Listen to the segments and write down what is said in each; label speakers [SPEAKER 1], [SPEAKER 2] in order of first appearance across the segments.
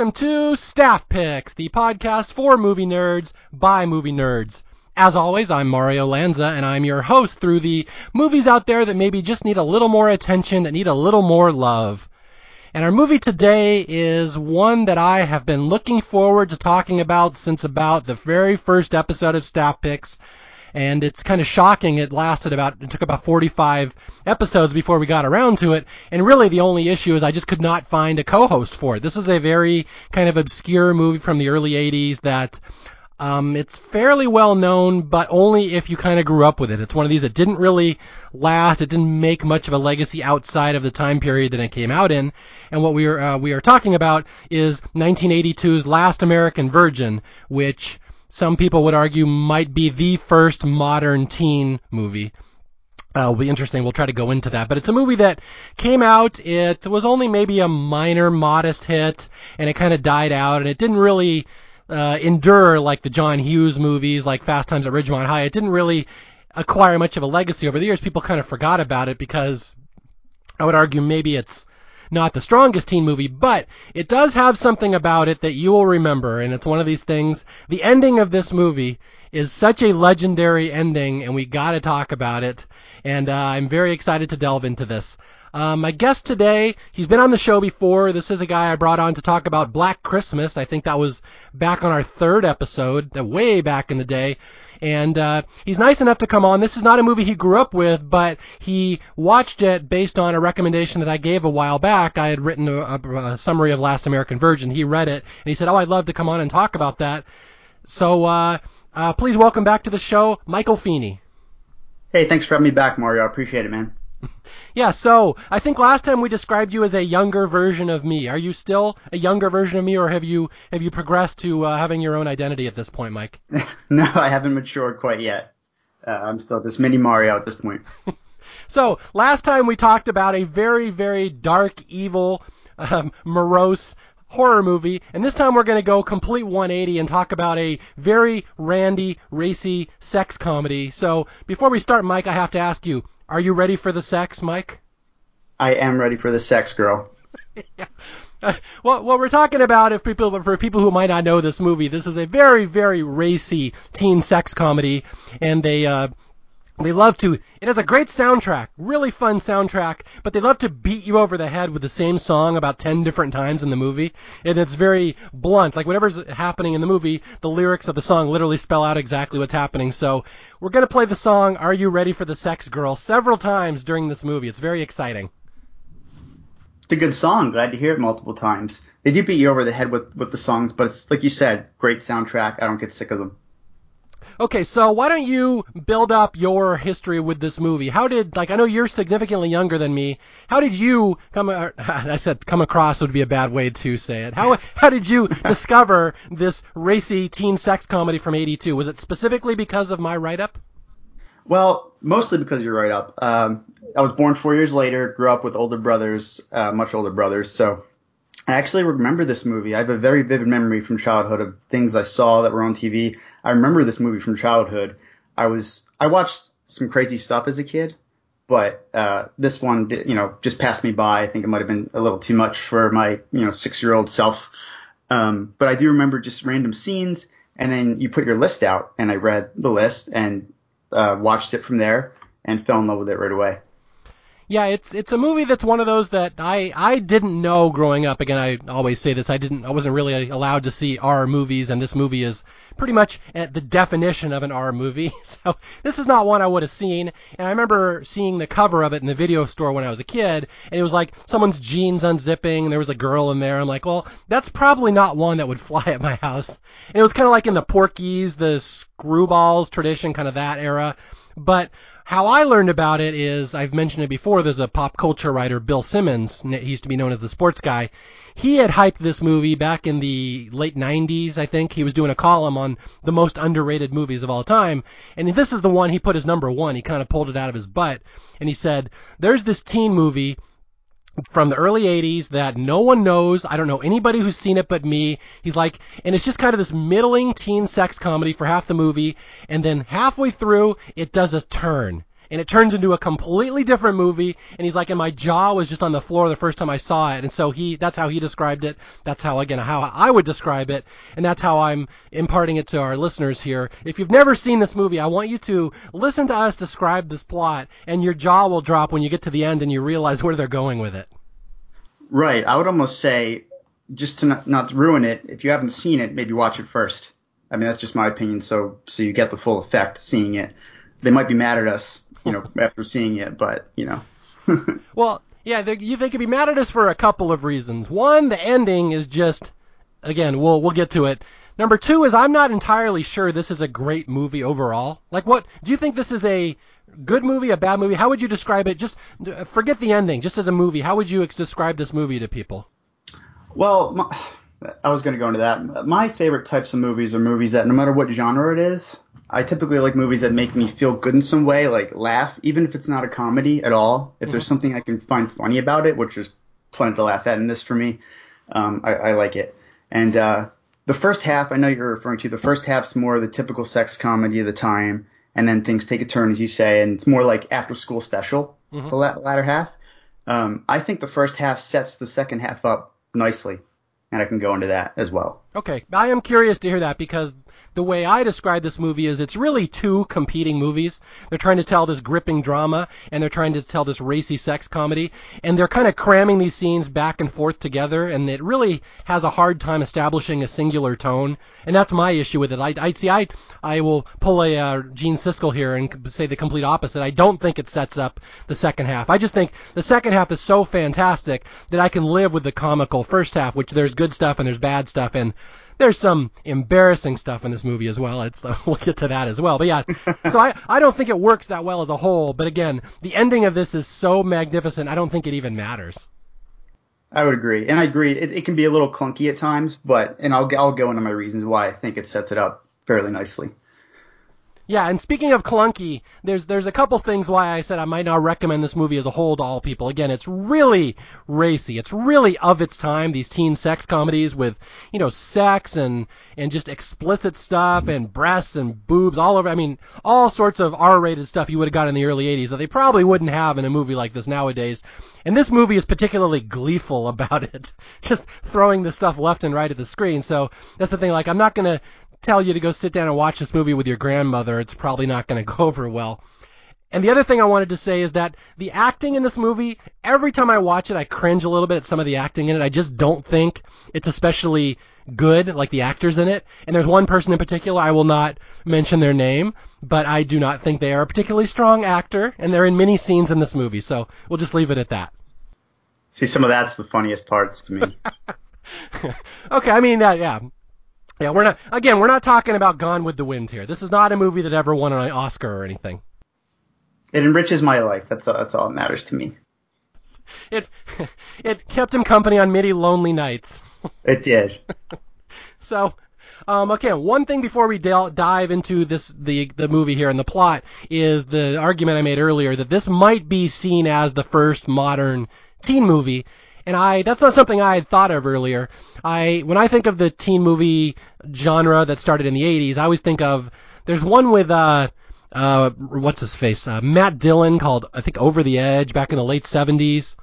[SPEAKER 1] Welcome to Staff Picks, the podcast for movie nerds by movie nerds. As always, I'm Mario Lanza and I'm your host through the movies out there that maybe just need a little more attention, that need a little more love. And our movie today is one that I have been looking forward to talking about since about the very first episode of Staff Picks and it's kind of shocking. It lasted about, it took about 45 episodes before we got around to it, and really the only issue is I just could not find a co-host for it. This is a very kind of obscure movie from the early 80s that um, it's fairly well known, but only if you kind of grew up with it. It's one of these that didn't really last. It didn't make much of a legacy outside of the time period that it came out in. And what we are uh, we are talking about is 1982's Last American Virgin, which some people would argue might be the first modern teen movie. Uh, will be interesting. We'll try to go into that. But it's a movie that came out. It was only maybe a minor, modest hit, and it kind of died out, and it didn't really uh, endure like the John Hughes movies, like Fast Times at Ridgemont High. It didn't really acquire much of a legacy over the years. People kind of forgot about it because I would argue maybe it's not the strongest teen movie, but it does have something about it that you will remember, and it's one of these things. The ending of this movie is such a legendary ending, and we got to talk about it. And uh, I'm very excited to delve into this. Um, my guest today, he's been on the show before. This is a guy I brought on to talk about Black Christmas. I think that was back on our third episode, way back in the day and uh, he's nice enough to come on. This is not a movie he grew up with, but he watched it based on a recommendation that I gave a while back. I had written a, a, a summary of Last American Virgin. He read it and he said, "Oh, I'd love to come on and talk about that." So uh, uh, please welcome back to the show, Michael Feeney.
[SPEAKER 2] Hey, thanks for having me back, Mario. I appreciate it, man.
[SPEAKER 1] Yeah, so I think last time we described you as a younger version of me. Are you still a younger version of me, or have you have you progressed to uh, having your own identity at this point, Mike?
[SPEAKER 2] no, I haven't matured quite yet. Uh, I'm still just mini Mario at this point.
[SPEAKER 1] so last time we talked about a very very dark, evil, um, morose horror movie, and this time we're going to go complete 180 and talk about a very randy, racy sex comedy. So before we start, Mike, I have to ask you, are you ready for the sex, Mike?
[SPEAKER 2] I am ready for the sex, girl.
[SPEAKER 1] yeah. Uh, well, what we're talking about, if people, for people who might not know this movie, this is a very, very racy teen sex comedy, and they uh, they love to, it has a great soundtrack, really fun soundtrack, but they love to beat you over the head with the same song about 10 different times in the movie. And it's very blunt. Like whatever's happening in the movie, the lyrics of the song literally spell out exactly what's happening. So we're going to play the song, Are You Ready for the Sex Girl, several times during this movie. It's very exciting.
[SPEAKER 2] It's a good song. Glad to hear it multiple times. They do beat you over the head with, with the songs, but it's, like you said, great soundtrack. I don't get sick of them.
[SPEAKER 1] Okay, so why don't you build up your history with this movie? How did, like, I know you're significantly younger than me. How did you come, I said come across would be a bad way to say it. How, how did you discover this racy teen sex comedy from 82? Was it specifically because of my write-up?
[SPEAKER 2] Well, mostly because you're right up. Um, I was born four years later, grew up with older brothers, uh, much older brothers, so I actually remember this movie. I have a very vivid memory from childhood of things I saw that were on TV. I remember this movie from childhood. I was I watched some crazy stuff as a kid, but uh, this one did, you know just passed me by. I think it might have been a little too much for my you know six year old self. Um, but I do remember just random scenes, and then you put your list out, and I read the list and uh, watched it from there, and fell in love with it right away.
[SPEAKER 1] Yeah, it's it's a movie that's one of those that I I didn't know growing up. Again, I always say this. I didn't I wasn't really uh, allowed to see R movies, and this movie is pretty much the definition of an R movie. So this is not one I would have seen. And I remember seeing the cover of it in the video store when I was a kid, and it was like someone's jeans unzipping, and there was a girl in there. I'm like, well, that's probably not one that would fly at my house. And it was kind of like in the Porky's, the Screwballs tradition, kind of that era. But how I learned about it is I've mentioned it before. There's a pop culture writer, Bill Simmons. He used to be known as the sports guy. He had hyped this movie back in the late 90s, I think. He was doing a column on the most underrated movies of all time. And this is the one he put as number one. He kind of pulled it out of his butt. And he said, there's this teen movie from the early 80s that no one knows. I don't know anybody who's seen it but me. He's like, and it's just kind of this middling teen sex comedy for half the movie. And then halfway through, it does a turn. And it turns into a completely different movie. And he's like, and my jaw was just on the floor the first time I saw it. And so he, that's how he described it. That's how, again, how I would describe it. And that's how I'm imparting it to our listeners here. If you've never seen this movie, I want you to listen to us describe this plot and your jaw will drop when you get to the end and you realize where they're going with it.
[SPEAKER 2] Right. I would almost say, just to not, not ruin it, if you haven't seen it, maybe watch it first. I mean, that's just my opinion. So, so you get the full effect seeing it. They might be mad at us, you know, after seeing it, but you know.
[SPEAKER 1] well, yeah, they, you, they could be mad at us for a couple of reasons. One, the ending is just, again, we'll we'll get to it. Number two is I'm not entirely sure this is a great movie overall. Like, what do you think this is a good movie, a bad movie? How would you describe it? Just forget the ending, just as a movie. How would you describe this movie to people?
[SPEAKER 2] Well, my, I was going to go into that. My favorite types of movies are movies that, no matter what genre it is, I typically like movies that make me feel good in some way, like laugh, even if it's not a comedy at all. If mm-hmm. there's something I can find funny about it, which is plenty to laugh at in this for me, um, I, I like it. And uh, the first half, I know you're referring to, the first half's more the typical sex comedy of the time, and then things take a turn, as you say, and it's more like after school special, mm-hmm. the la- latter half. Um, I think the first half sets the second half up nicely and I can go into that as well.
[SPEAKER 1] Okay, I am curious to hear that because the way I describe this movie is it's really two competing movies. They're trying to tell this gripping drama and they're trying to tell this racy sex comedy and they're kind of cramming these scenes back and forth together and it really has a hard time establishing a singular tone. And that's my issue with it. I, I see, I, I will pull a uh, Gene Siskel here and say the complete opposite. I don't think it sets up the second half. I just think the second half is so fantastic that I can live with the comical first half, which there's good stuff and there's bad stuff and there's some embarrassing stuff in this movie as well. It's uh, we'll get to that as well. But yeah, so I I don't think it works that well as a whole. But again, the ending of this is so magnificent. I don't think it even matters.
[SPEAKER 2] I would agree, and I agree. It, it can be a little clunky at times, but and I'll I'll go into my reasons why I think it sets it up fairly nicely.
[SPEAKER 1] Yeah, and speaking of clunky, there's there's a couple things why I said I might not recommend this movie as a whole to all people. Again, it's really racy. It's really of its time. These teen sex comedies with you know sex and and just explicit stuff and breasts and boobs all over. I mean, all sorts of R-rated stuff you would have got in the early '80s that they probably wouldn't have in a movie like this nowadays. And this movie is particularly gleeful about it, just throwing the stuff left and right at the screen. So that's the thing. Like, I'm not gonna tell you to go sit down and watch this movie with your grandmother, it's probably not going to go over well. And the other thing I wanted to say is that the acting in this movie, every time I watch it, I cringe a little bit at some of the acting in it. I just don't think it's especially good, like the actors in it. And there's one person in particular, I will not mention their name, but I do not think they are a particularly strong actor, and they're in many scenes in this movie, so we'll just leave it at that.
[SPEAKER 2] See, some of that's the funniest parts to me.
[SPEAKER 1] okay, I mean, that, yeah. Yeah, we're not. Again, we're not talking about Gone with the Wind here. This is not a movie that ever won an Oscar or anything.
[SPEAKER 2] It enriches my life. That's all, that's all that matters to me.
[SPEAKER 1] It it kept him company on many lonely nights.
[SPEAKER 2] It did.
[SPEAKER 1] so, um, okay, one thing before we dive into this the the movie here and the plot is the argument I made earlier that this might be seen as the first modern teen movie, and I that's not something I had thought of earlier. I when I think of the teen movie genre that started in the 80s, I always think of there's one with uh uh what's his face uh, Matt Dillon called I think Over the Edge back in the late 70s.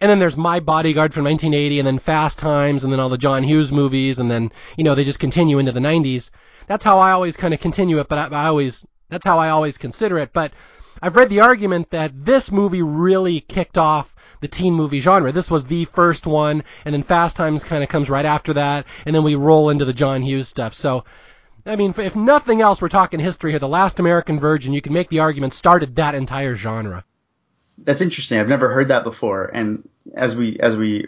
[SPEAKER 1] And then there's My Bodyguard from 1980, and then Fast Times, and then all the John Hughes movies, and then you know they just continue into the 90s. That's how I always kind of continue it, but I, I always that's how I always consider it. But I've read the argument that this movie really kicked off the teen movie genre. This was the first one, and then Fast Times kind of comes right after that, and then we roll into the John Hughes stuff. So, I mean, if nothing else, we're talking history here. The Last American Virgin, you can make the argument, started that entire genre.
[SPEAKER 2] That's interesting. I've never heard that before, and as we as we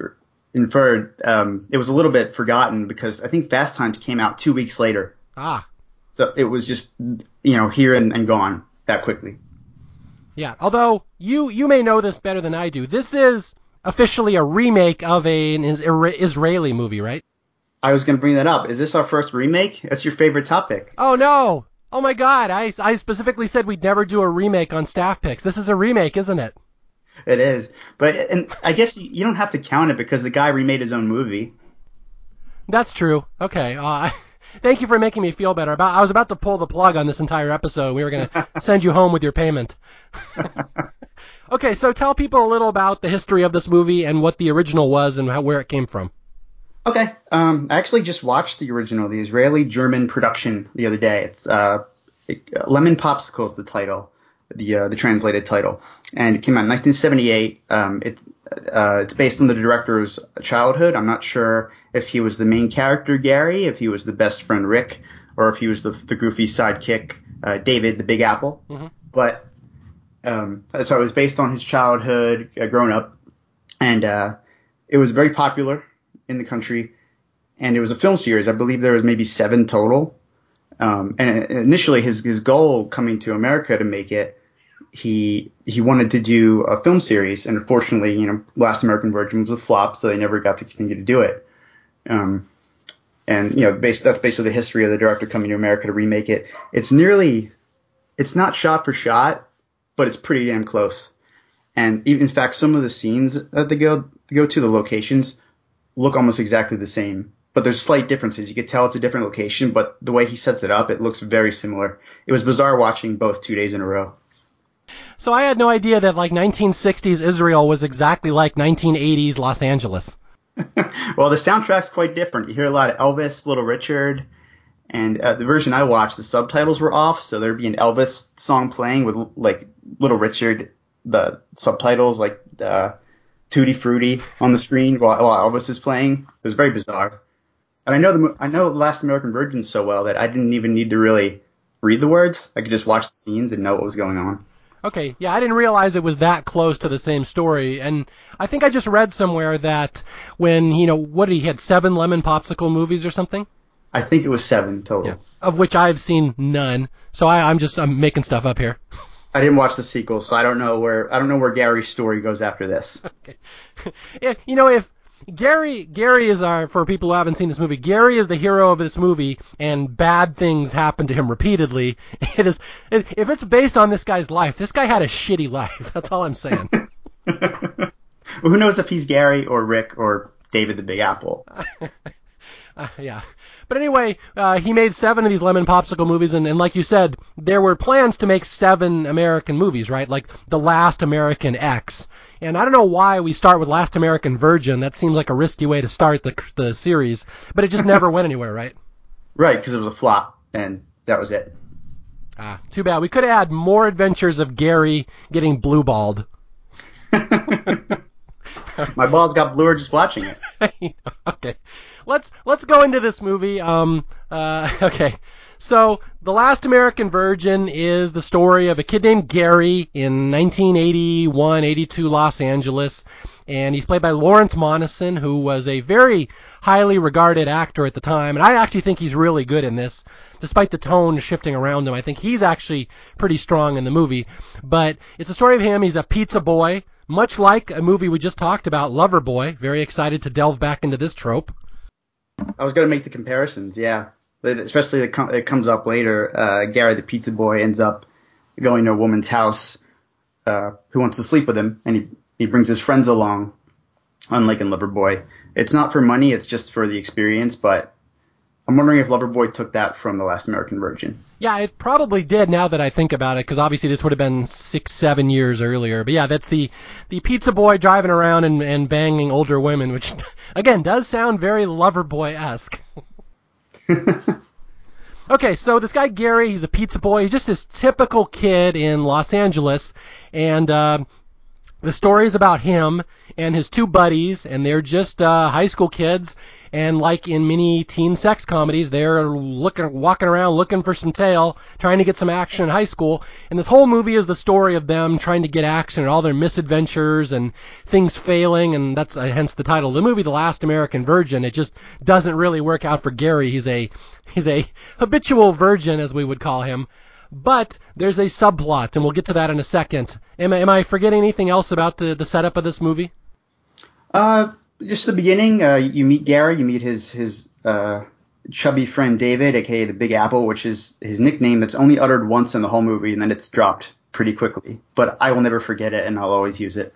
[SPEAKER 2] inferred, um, it was a little bit forgotten because I think Fast Times came out two weeks later.
[SPEAKER 1] Ah.
[SPEAKER 2] So it was just you know here and, and gone that quickly.
[SPEAKER 1] Yeah, although you you may know this better than I do. This is officially a remake of a, an Israeli movie, right?
[SPEAKER 2] I was going to bring that up. Is this our first remake? That's your favorite topic.
[SPEAKER 1] Oh no! Oh my God! I I specifically said we'd never do a remake on staff picks. This is a remake, isn't it?
[SPEAKER 2] It is, but and I guess you don't have to count it because the guy remade his own movie.
[SPEAKER 1] That's true. Okay. Uh, Thank you for making me feel better. About I was about to pull the plug on this entire episode. We were going to send you home with your payment. okay, so tell people a little about the history of this movie and what the original was and how, where it came from.
[SPEAKER 2] Okay, um, I actually just watched the original, the Israeli-German production, the other day. It's uh, it, uh, Lemon Popsicle is the title, the uh, the translated title, and it came out in 1978. Um, it uh, it's based on the director's childhood. I'm not sure if he was the main character Gary, if he was the best friend Rick, or if he was the the goofy sidekick uh, David, the Big Apple.
[SPEAKER 1] Mm-hmm.
[SPEAKER 2] But um, so it was based on his childhood, uh, growing up, and uh, it was very popular in the country. And it was a film series. I believe there was maybe seven total. Um, and initially, his his goal coming to America to make it he he wanted to do a film series, and unfortunately, you know, Last American Virgin was a flop, so they never got to continue to do it. Um, and you know, that's basically the history of the director coming to America to remake it. It's nearly, it's not shot for shot, but it's pretty damn close. And even, in fact, some of the scenes that they go go to, the locations, look almost exactly the same. But there's slight differences. You could tell it's a different location, but the way he sets it up, it looks very similar. It was bizarre watching both two days in a row.
[SPEAKER 1] So I had no idea that like 1960s Israel was exactly like 1980s Los Angeles.
[SPEAKER 2] well, the soundtrack's quite different. You hear a lot of Elvis, Little Richard, and uh, the version I watched, the subtitles were off, so there'd be an Elvis song playing with like Little Richard, the subtitles like uh, Tutti Frutti on the screen while, while Elvis is playing. It was very bizarre. And I know the I know Last American Virgin so well that I didn't even need to really read the words. I could just watch the scenes and know what was going on.
[SPEAKER 1] Okay, yeah, I didn't realize it was that close to the same story, and I think I just read somewhere that when you know what he had seven lemon popsicle movies or something.
[SPEAKER 2] I think it was seven total.
[SPEAKER 1] Yeah. Of which I've seen none, so I, I'm just I'm making stuff up here.
[SPEAKER 2] I didn't watch the sequel, so I don't know where I don't know where Gary's story goes after this.
[SPEAKER 1] Okay, yeah, you know if Gary Gary is our for people who haven't seen this movie. Gary is the hero of this movie, and bad things happen to him repeatedly. It is if it's based on this guy's life, this guy had a shitty life. That's all I'm saying.
[SPEAKER 2] well, who knows if he's Gary or Rick or David the Big Apple?
[SPEAKER 1] uh, yeah. But anyway, uh, he made seven of these lemon popsicle movies, and, and like you said, there were plans to make seven American movies, right? Like the last American X. And I don't know why we start with Last American Virgin. That seems like a risky way to start the the series, but it just never went anywhere, right?
[SPEAKER 2] Right, because it was a flop, and that was it.
[SPEAKER 1] Ah, too bad. We could have had more adventures of Gary getting blue balled.
[SPEAKER 2] My balls got bluer just watching it.
[SPEAKER 1] okay, let's let's go into this movie. Um, uh, okay. So, The Last American Virgin is the story of a kid named Gary in 1981, 82 Los Angeles. And he's played by Lawrence Monoson, who was a very highly regarded actor at the time. And I actually think he's really good in this. Despite the tone shifting around him, I think he's actually pretty strong in the movie. But it's a story of him. He's a pizza boy, much like a movie we just talked about, Lover Boy. Very excited to delve back into this trope.
[SPEAKER 2] I was going to make the comparisons, yeah especially it comes up later. Uh, Gary, the pizza boy, ends up going to a woman's house uh, who wants to sleep with him, and he he brings his friends along. Unlike in Loverboy, it's not for money; it's just for the experience. But I'm wondering if Loverboy took that from The Last American Virgin.
[SPEAKER 1] Yeah, it probably did. Now that I think about it, because obviously this would have been six, seven years earlier. But yeah, that's the the pizza boy driving around and, and banging older women, which again does sound very Loverboy esque. okay, so this guy Gary, he's a pizza boy. He's just this typical kid in Los Angeles, and uh, the story is about him and his two buddies, and they're just uh, high school kids. And like in many teen sex comedies, they're looking, walking around looking for some tail, trying to get some action in high school. And this whole movie is the story of them trying to get action and all their misadventures and things failing. And that's uh, hence the title of the movie, The Last American Virgin. It just doesn't really work out for Gary. He's a, he's a habitual virgin, as we would call him. But there's a subplot, and we'll get to that in a second. Am I, am I forgetting anything else about the, the setup of this movie?
[SPEAKER 2] Uh, just the beginning. Uh, you meet Gary. You meet his his uh, chubby friend David, aka the Big Apple, which is his nickname that's only uttered once in the whole movie, and then it's dropped pretty quickly. But I will never forget it, and I'll always use it.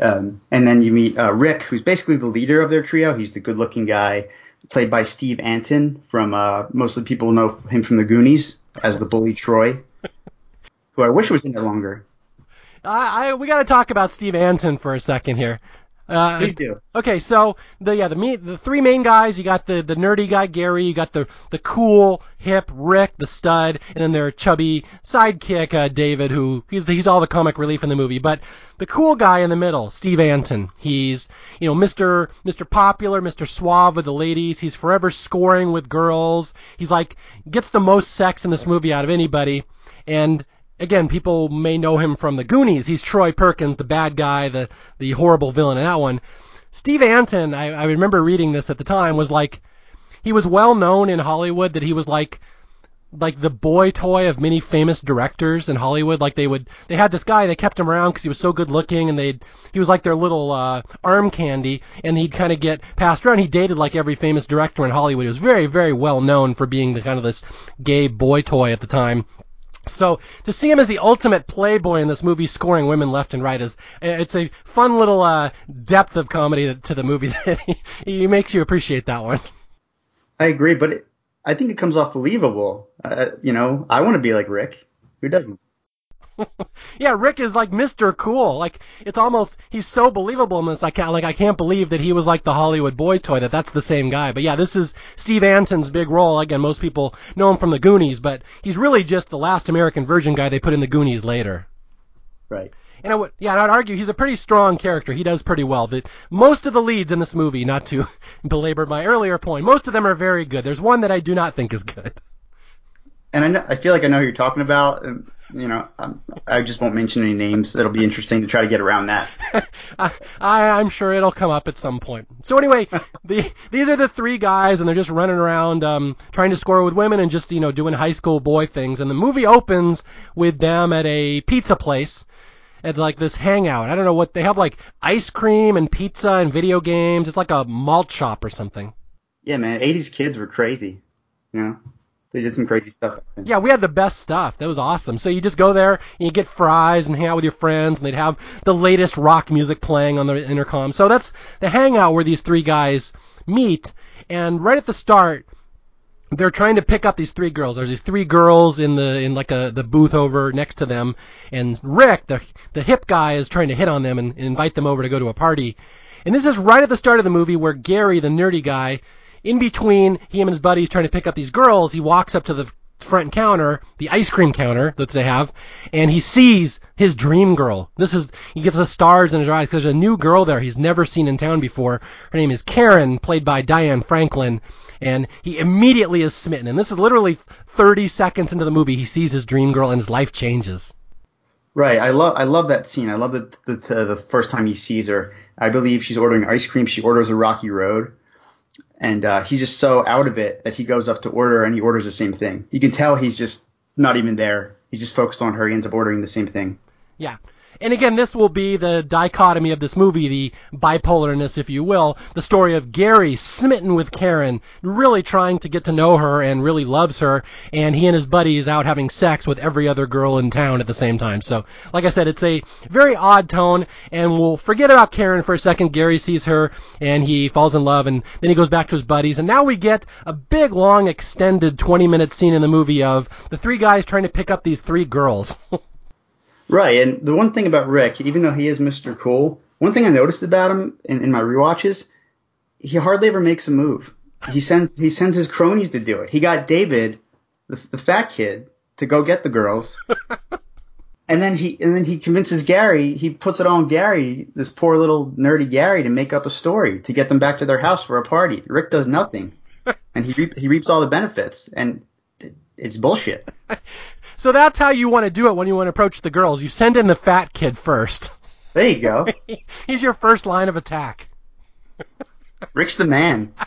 [SPEAKER 2] Um, and then you meet uh, Rick, who's basically the leader of their trio. He's the good-looking guy played by Steve Antin from uh, mostly people know him from the Goonies as the bully Troy, who I wish was in there longer.
[SPEAKER 1] I, I we got to talk about Steve Antin for a second here.
[SPEAKER 2] Uh, Please do.
[SPEAKER 1] Okay, so the yeah the me, the three main guys. You got the the nerdy guy Gary. You got the the cool hip Rick, the stud, and then their chubby sidekick uh, David, who he's the, he's all the comic relief in the movie. But the cool guy in the middle, Steve Antin. He's you know Mr. Mr. Popular, Mr. Suave with the ladies. He's forever scoring with girls. He's like gets the most sex in this movie out of anybody. And again, people may know him from the Goonies. He's Troy Perkins, the bad guy, the the horrible villain in that one. Steve Antin, I, I remember reading this at the time, was like he was well known in Hollywood that he was like like the boy toy of many famous directors in Hollywood. Like they would, they had this guy, they kept him around because he was so good looking, and they he was like their little uh, arm candy, and he'd kind of get passed around. He dated like every famous director in Hollywood. He was very, very well known for being the kind of this gay boy toy at the time. So to see him as the ultimate playboy in this movie, scoring women left and right, is it's a fun little uh, depth of comedy to the movie that he, he makes you appreciate that one.
[SPEAKER 2] I agree, but it, I think it comes off believable. Uh, you know, I want to be like Rick. Who doesn't?
[SPEAKER 1] yeah, Rick is like Mr. Cool. Like it's almost he's so believable in this. I can't like I can't believe that he was like the Hollywood boy toy. That that's the same guy. But yeah, this is Steve Antin's big role. Again, most people know him from the Goonies, but he's really just the last American Virgin guy they put in the Goonies later.
[SPEAKER 2] Right.
[SPEAKER 1] And I would, yeah, I'd argue he's a pretty strong character. He does pretty well. That most of the leads in this movie, not to belabor my earlier point, most of them are very good. There's one that I do not think is good.
[SPEAKER 2] And I know, I feel like I know who you're talking about. And you know, I'm, I just won't mention any names. It'll be interesting to try to get around that.
[SPEAKER 1] I, am sure it'll come up at some point. So anyway, the, these are the three guys, and they're just running around um, trying to score with women and just you know doing high school boy things. And the movie opens with them at a pizza place. At like this hangout. I don't know what they have like ice cream and pizza and video games. It's like a malt shop or something.
[SPEAKER 2] Yeah, man. 80s kids were crazy. You know? They did some crazy stuff.
[SPEAKER 1] Yeah, we had the best stuff. That was awesome. So you just go there and you get fries and hang out with your friends, and they'd have the latest rock music playing on the intercom. So that's the hangout where these three guys meet. And right at the start, they're trying to pick up these three girls. There's these three girls in the in like a the booth over next to them, and Rick, the the hip guy, is trying to hit on them and, and invite them over to go to a party. And this is right at the start of the movie where Gary, the nerdy guy, in between he and his buddies trying to pick up these girls, he walks up to the front counter, the ice cream counter that they have, and he sees his dream girl. This is, he gets the stars in his eyes because there's a new girl there he's never seen in town before. Her name is Karen, played by Diane Franklin, and he immediately is smitten. And this is literally 30 seconds into the movie, he sees his dream girl and his life changes.
[SPEAKER 2] Right. I love I love that scene. I love the the, uh, the first time he sees her. I believe she's ordering ice cream. She orders a Rocky Road and uh, he's just so out of it that he goes up to order and he orders the same thing. You can tell he's just not even there. He's just focused on her. He ends up ordering the same thing.
[SPEAKER 1] Yeah. And again, this will be the dichotomy of this movie, the bipolarness, if you will. The story of Gary smitten with Karen, really trying to get to know her and really loves her, and he and his buddies out having sex with every other girl in town at the same time. So, like I said, it's a very odd tone, and we'll forget about Karen for a second. Gary sees her, and he falls in love, and then he goes back to his buddies, and now we get a big, long, extended 20 minute scene in the movie of the three guys trying to pick up these three girls.
[SPEAKER 2] Right, and the one thing about Rick, even though he is Mr. Cool, one thing I noticed about him in, in my rewatches, he hardly ever makes a move. He sends he sends his cronies to do it. He got David, the, the fat kid, to go get the girls. and then he and then he convinces Gary. He puts it on Gary, this poor little nerdy Gary, to make up a story to get them back to their house for a party. Rick does nothing, and he reap, he reaps all the benefits, and it's bullshit.
[SPEAKER 1] So that's how you want to do it when you want to approach the girls. You send in the fat kid first.
[SPEAKER 2] There you go.
[SPEAKER 1] He's your first line of attack.
[SPEAKER 2] Rick's the man.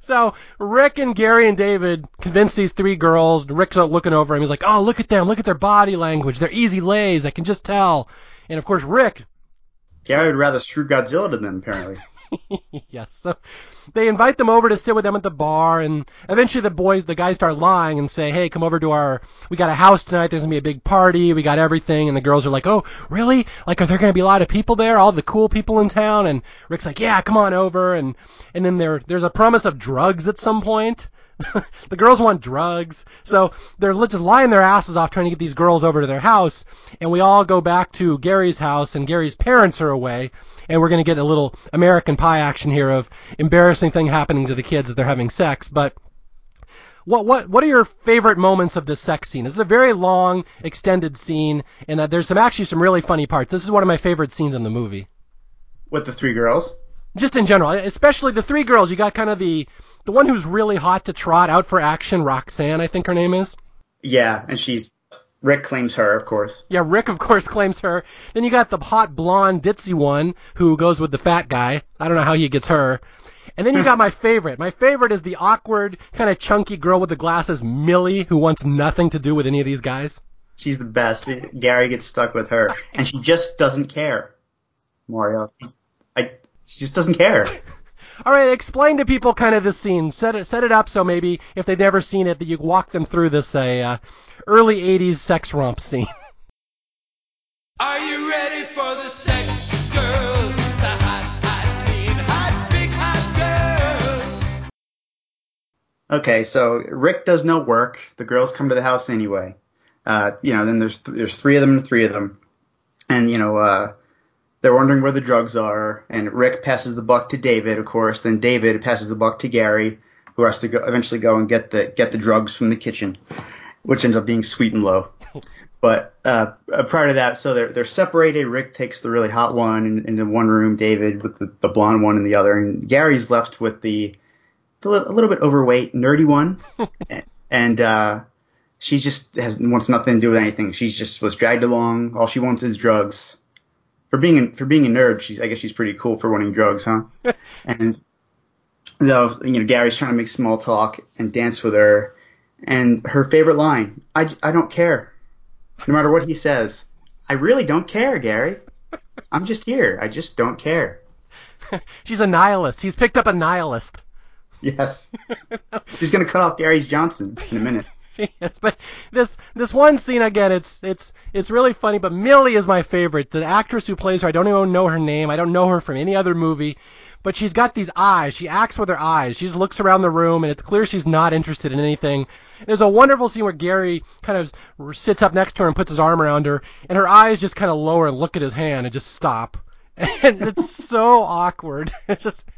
[SPEAKER 1] So Rick and Gary and David convince these three girls. Rick's looking over him. He's like, "Oh, look at them! Look at their body language. They're easy lays. I can just tell." And of course, Rick.
[SPEAKER 2] Gary would rather screw Godzilla than them, apparently.
[SPEAKER 1] yes. So they invite them over to sit with them at the bar, and eventually the boys, the guys start lying and say, "Hey, come over to our. We got a house tonight. There's gonna be a big party. We got everything." And the girls are like, "Oh, really? Like, are there gonna be a lot of people there? All the cool people in town?" And Rick's like, "Yeah, come on over." And and then there there's a promise of drugs at some point. the girls want drugs, so they're just lying their asses off trying to get these girls over to their house. And we all go back to Gary's house, and Gary's parents are away and we're going to get a little American Pie action here of embarrassing thing happening to the kids as they're having sex. But what what what are your favorite moments of this sex scene? This is a very long, extended scene, and uh, there's some actually some really funny parts. This is one of my favorite scenes in the movie.
[SPEAKER 2] With the three girls?
[SPEAKER 1] Just in general, especially the three girls. You got kind of the the one who's really hot to trot, out for action, Roxanne, I think her name is.
[SPEAKER 2] Yeah, and she's Rick claims her, of course.
[SPEAKER 1] Yeah, Rick, of course, claims her. Then you got the hot blonde ditzy one who goes with the fat guy. I don't know how he gets her. And then you got my favorite. My favorite is the awkward, kind of chunky girl with the glasses, Millie, who wants nothing to do with any of these guys.
[SPEAKER 2] She's the best. Gary gets stuck with her, and she just doesn't care. Mario, I, she just doesn't care.
[SPEAKER 1] All right, explain to people kind of this scene. Set it, set it up so maybe if they've never seen it, that you walk them through this uh, early '80s sex romp scene.
[SPEAKER 3] Are you ready for the sex girls? The hot, hot, mean, hot, big, hot girls.
[SPEAKER 2] Okay, so Rick does no work. The girls come to the house anyway. Uh, you know, then there's th- there's three of them and three of them, and you know, uh, they're wondering where the drugs are, and Rick passes the buck to David, of course. Then David passes the buck to Gary, who has to go, eventually go and get the get the drugs from the kitchen, which ends up being sweet and low. But uh, prior to that, so they're they're separated. Rick takes the really hot one in, in the one room, David with the, the blonde one in the other, and Gary's left with the, the a little bit overweight, nerdy one, and uh, she just has wants nothing to do with anything. She just was dragged along. All she wants is drugs for being a, for being a nerd, she's I guess she's pretty cool for wanting drugs, huh? and so you know Gary's trying to make small talk and dance with her, and her favorite line, I I don't care, no matter what he says, I really don't care, Gary. I'm just here. I just don't care.
[SPEAKER 1] She's a nihilist. He's picked up a nihilist.
[SPEAKER 2] Yes. She's gonna cut off Gary's Johnson in a minute.
[SPEAKER 1] Yes, but this this one scene again, it's it's it's really funny. But Millie is my favorite. The actress who plays her, I don't even know her name. I don't know her from any other movie. But she's got these eyes. She acts with her eyes. She just looks around the room, and it's clear she's not interested in anything. There's a wonderful scene where Gary kind of sits up next to her and puts his arm around her, and her eyes just kind of lower and look at his hand and just stop and it's so awkward. It's just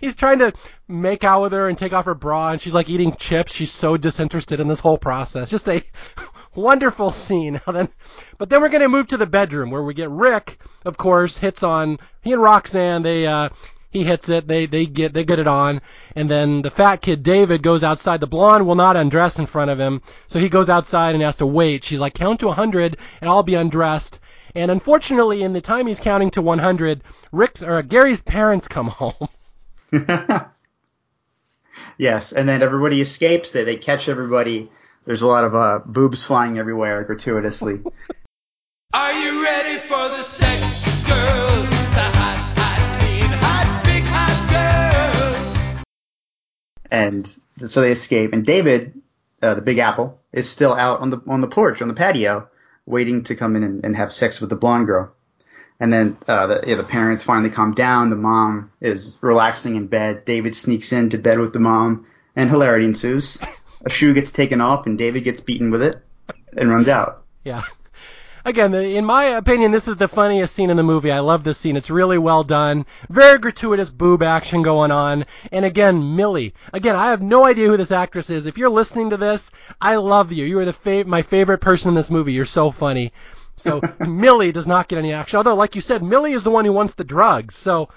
[SPEAKER 1] he's trying to make out with her and take off her bra, and she's like eating chips. She's so disinterested in this whole process. Just a wonderful scene. then, but then we're gonna move to the bedroom where we get Rick, of course, hits on he and Roxanne. They uh, he hits it. They they get they get it on, and then the fat kid David goes outside. The blonde will not undress in front of him, so he goes outside and has to wait. She's like, count to a hundred, and I'll be undressed. And unfortunately, in the time he's counting to 100, Rick's or Gary's parents come home.
[SPEAKER 2] yes, and then everybody escapes. They they catch everybody. There's a lot of uh, boobs flying everywhere gratuitously.
[SPEAKER 3] Are you ready for the sex girls? The hot, hot, mean, hot, big, hot girls.
[SPEAKER 2] And so they escape, and David, uh, the Big Apple, is still out on the on the porch on the patio waiting to come in and, and have sex with the blonde girl. And then uh, the, yeah, the parents finally calm down. The mom is relaxing in bed. David sneaks into bed with the mom, and hilarity ensues. A shoe gets taken off, and David gets beaten with it and runs out.
[SPEAKER 1] Yeah again, in my opinion, this is the funniest scene in the movie. I love this scene. It's really well done. Very gratuitous boob action going on. And again, Millie. Again, I have no idea who this actress is. If you're listening to this, I love you. You are the fav- my favorite person in this movie. You're so funny. So Millie does not get any action. Although, like you said, Millie is the one who wants the drugs. So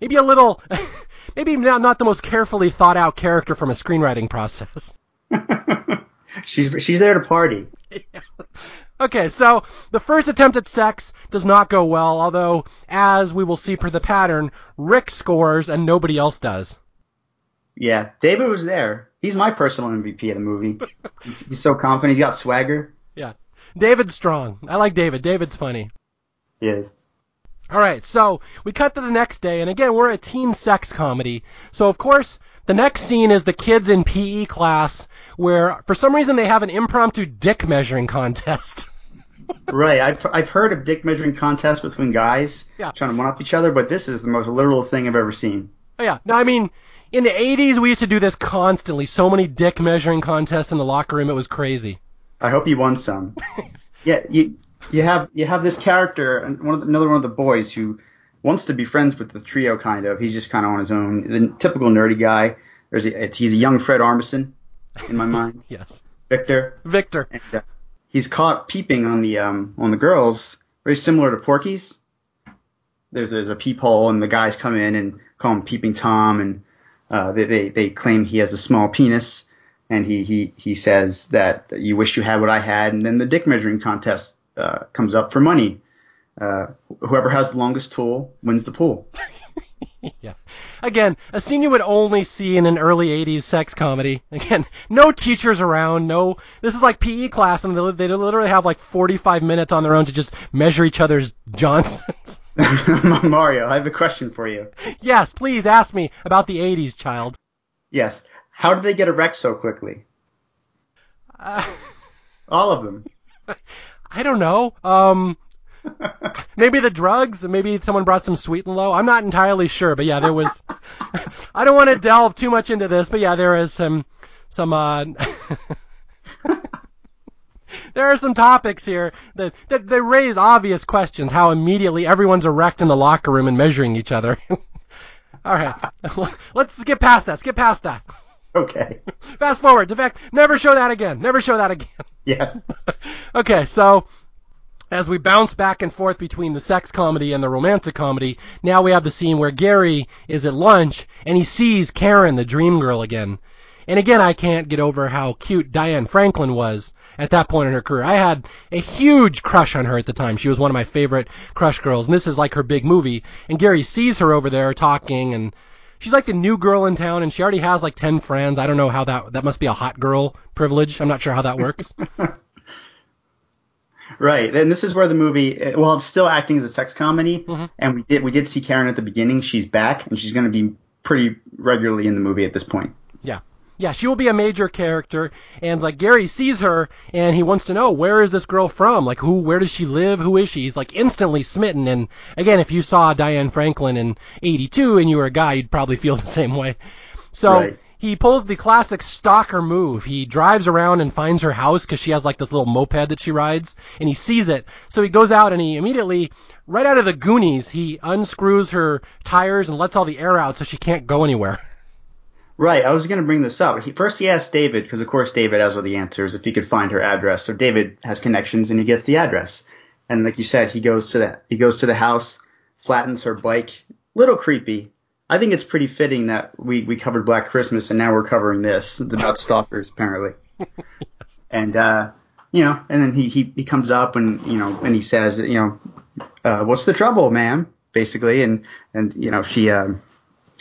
[SPEAKER 1] maybe a little, maybe not, not the most carefully thought out character from a screenwriting process.
[SPEAKER 2] she's she's there to party.
[SPEAKER 1] Yeah. Okay, so the first attempt at sex does not go well, although, as we will see per the pattern, Rick scores and nobody else does.
[SPEAKER 2] Yeah, David was there. He's my personal MVP of the movie. he's, he's so confident. He's got swagger.
[SPEAKER 1] Yeah. David's strong. I like David. David's funny.
[SPEAKER 2] He is.
[SPEAKER 1] All right, so we cut to the next day, and again, we're a teen sex comedy. So, of course, the next scene is the kids in PE class where, for some reason, they have an impromptu dick measuring contest.
[SPEAKER 2] right. I've, I've heard of dick measuring contests between guys
[SPEAKER 1] Yeah.
[SPEAKER 2] trying to one up each other, but this is the most literal thing I've ever seen.
[SPEAKER 1] Oh, yeah. No, I mean, in the 80s, we used to do this constantly. So many dick measuring contests in the locker room, it was crazy.
[SPEAKER 2] I hope you won some. yeah, you you have you have this character, and one of the, another one of the boys who wants to be friends with the trio. Kind of, he's just kind of on his own. The typical nerdy guy. There's a, it's, he's a young Fred Armisen in my mind.
[SPEAKER 1] Yes.
[SPEAKER 2] Victor.
[SPEAKER 1] Victor.
[SPEAKER 2] And, uh, he's caught peeping on the um on the girls, very similar to Porky's. There's there's a peephole, and the guys come in and call him Peeping Tom, and uh, they, they they claim he has a small penis, and he he he says that you wish you had what I had, and then the dick measuring contest uh, comes up for money. Uh, whoever has the longest tool wins the pool.
[SPEAKER 1] Yeah. Again, a scene you would only see in an early 80s sex comedy. Again, no teachers around, no, this is like PE class and they they literally have like 45 minutes on their own to just measure each other's Johnsons.
[SPEAKER 2] Mario, I have a question for you.
[SPEAKER 1] yes, please ask me about the 80s, child.
[SPEAKER 2] Yes, how did they get erect so quickly?
[SPEAKER 1] Uh,
[SPEAKER 2] All of them.
[SPEAKER 1] I don't know. Um, maybe the drugs, maybe someone brought some sweet and low. I'm not entirely sure, but yeah, there was. I don't want to delve too much into this, but yeah, there is some some uh. there are some topics here that, that that raise obvious questions. How immediately everyone's erect in the locker room and measuring each other. All right, let's skip past that. Skip past that.
[SPEAKER 2] Okay.
[SPEAKER 1] Fast forward. In fact, never show that again. Never show that again.
[SPEAKER 2] Yes.
[SPEAKER 1] okay, so as we bounce back and forth between the sex comedy and the romantic comedy, now we have the scene where Gary is at lunch and he sees Karen, the dream girl, again. And again, I can't get over how cute Diane Franklin was at that point in her career. I had a huge crush on her at the time. She was one of my favorite crush girls, and this is like her big movie. And Gary sees her over there talking, and she's like the new girl in town, and she already has like 10 friends. I don't know how that, that must be a hot girl privilege. I'm not sure how that works.
[SPEAKER 2] Right, and this is where the movie, well, it's still acting as a sex comedy,
[SPEAKER 1] Mhm.
[SPEAKER 2] and we did we did see Karen at the beginning. She's back, and she's going to be pretty regularly in the movie at this point.
[SPEAKER 1] Yeah. Yeah, she will be a major character, and like Gary sees her, and he wants to know where is this girl from? Like, who? Where does she live? Who is she? He's like instantly smitten. And again, if you saw Diane Franklin in '82 and you were a guy, you'd probably feel the same way. So
[SPEAKER 2] Right.
[SPEAKER 1] He pulls the classic stalker move. He drives around and finds her house because she has like this little moped that she rides, and he sees it. So he goes out and he immediately, right out of the Goonies, he unscrews her tires and lets all the air out so she can't go anywhere.
[SPEAKER 2] Right, I was going to bring this up. He, first, he asked David because, of course, David has all the answers if he could find her address. So David has connections, and he gets the address. And like you said, he goes to the he goes to the house, flattens her bike. Little creepy. I think it's pretty fitting that we we covered Black Christmas, and now we're covering this. It's about stalkers, apparently. And uh, you know, and then he, he he comes up and you know, and he says, you know, uh, what's the trouble, ma'am? Basically, and and you know, she um,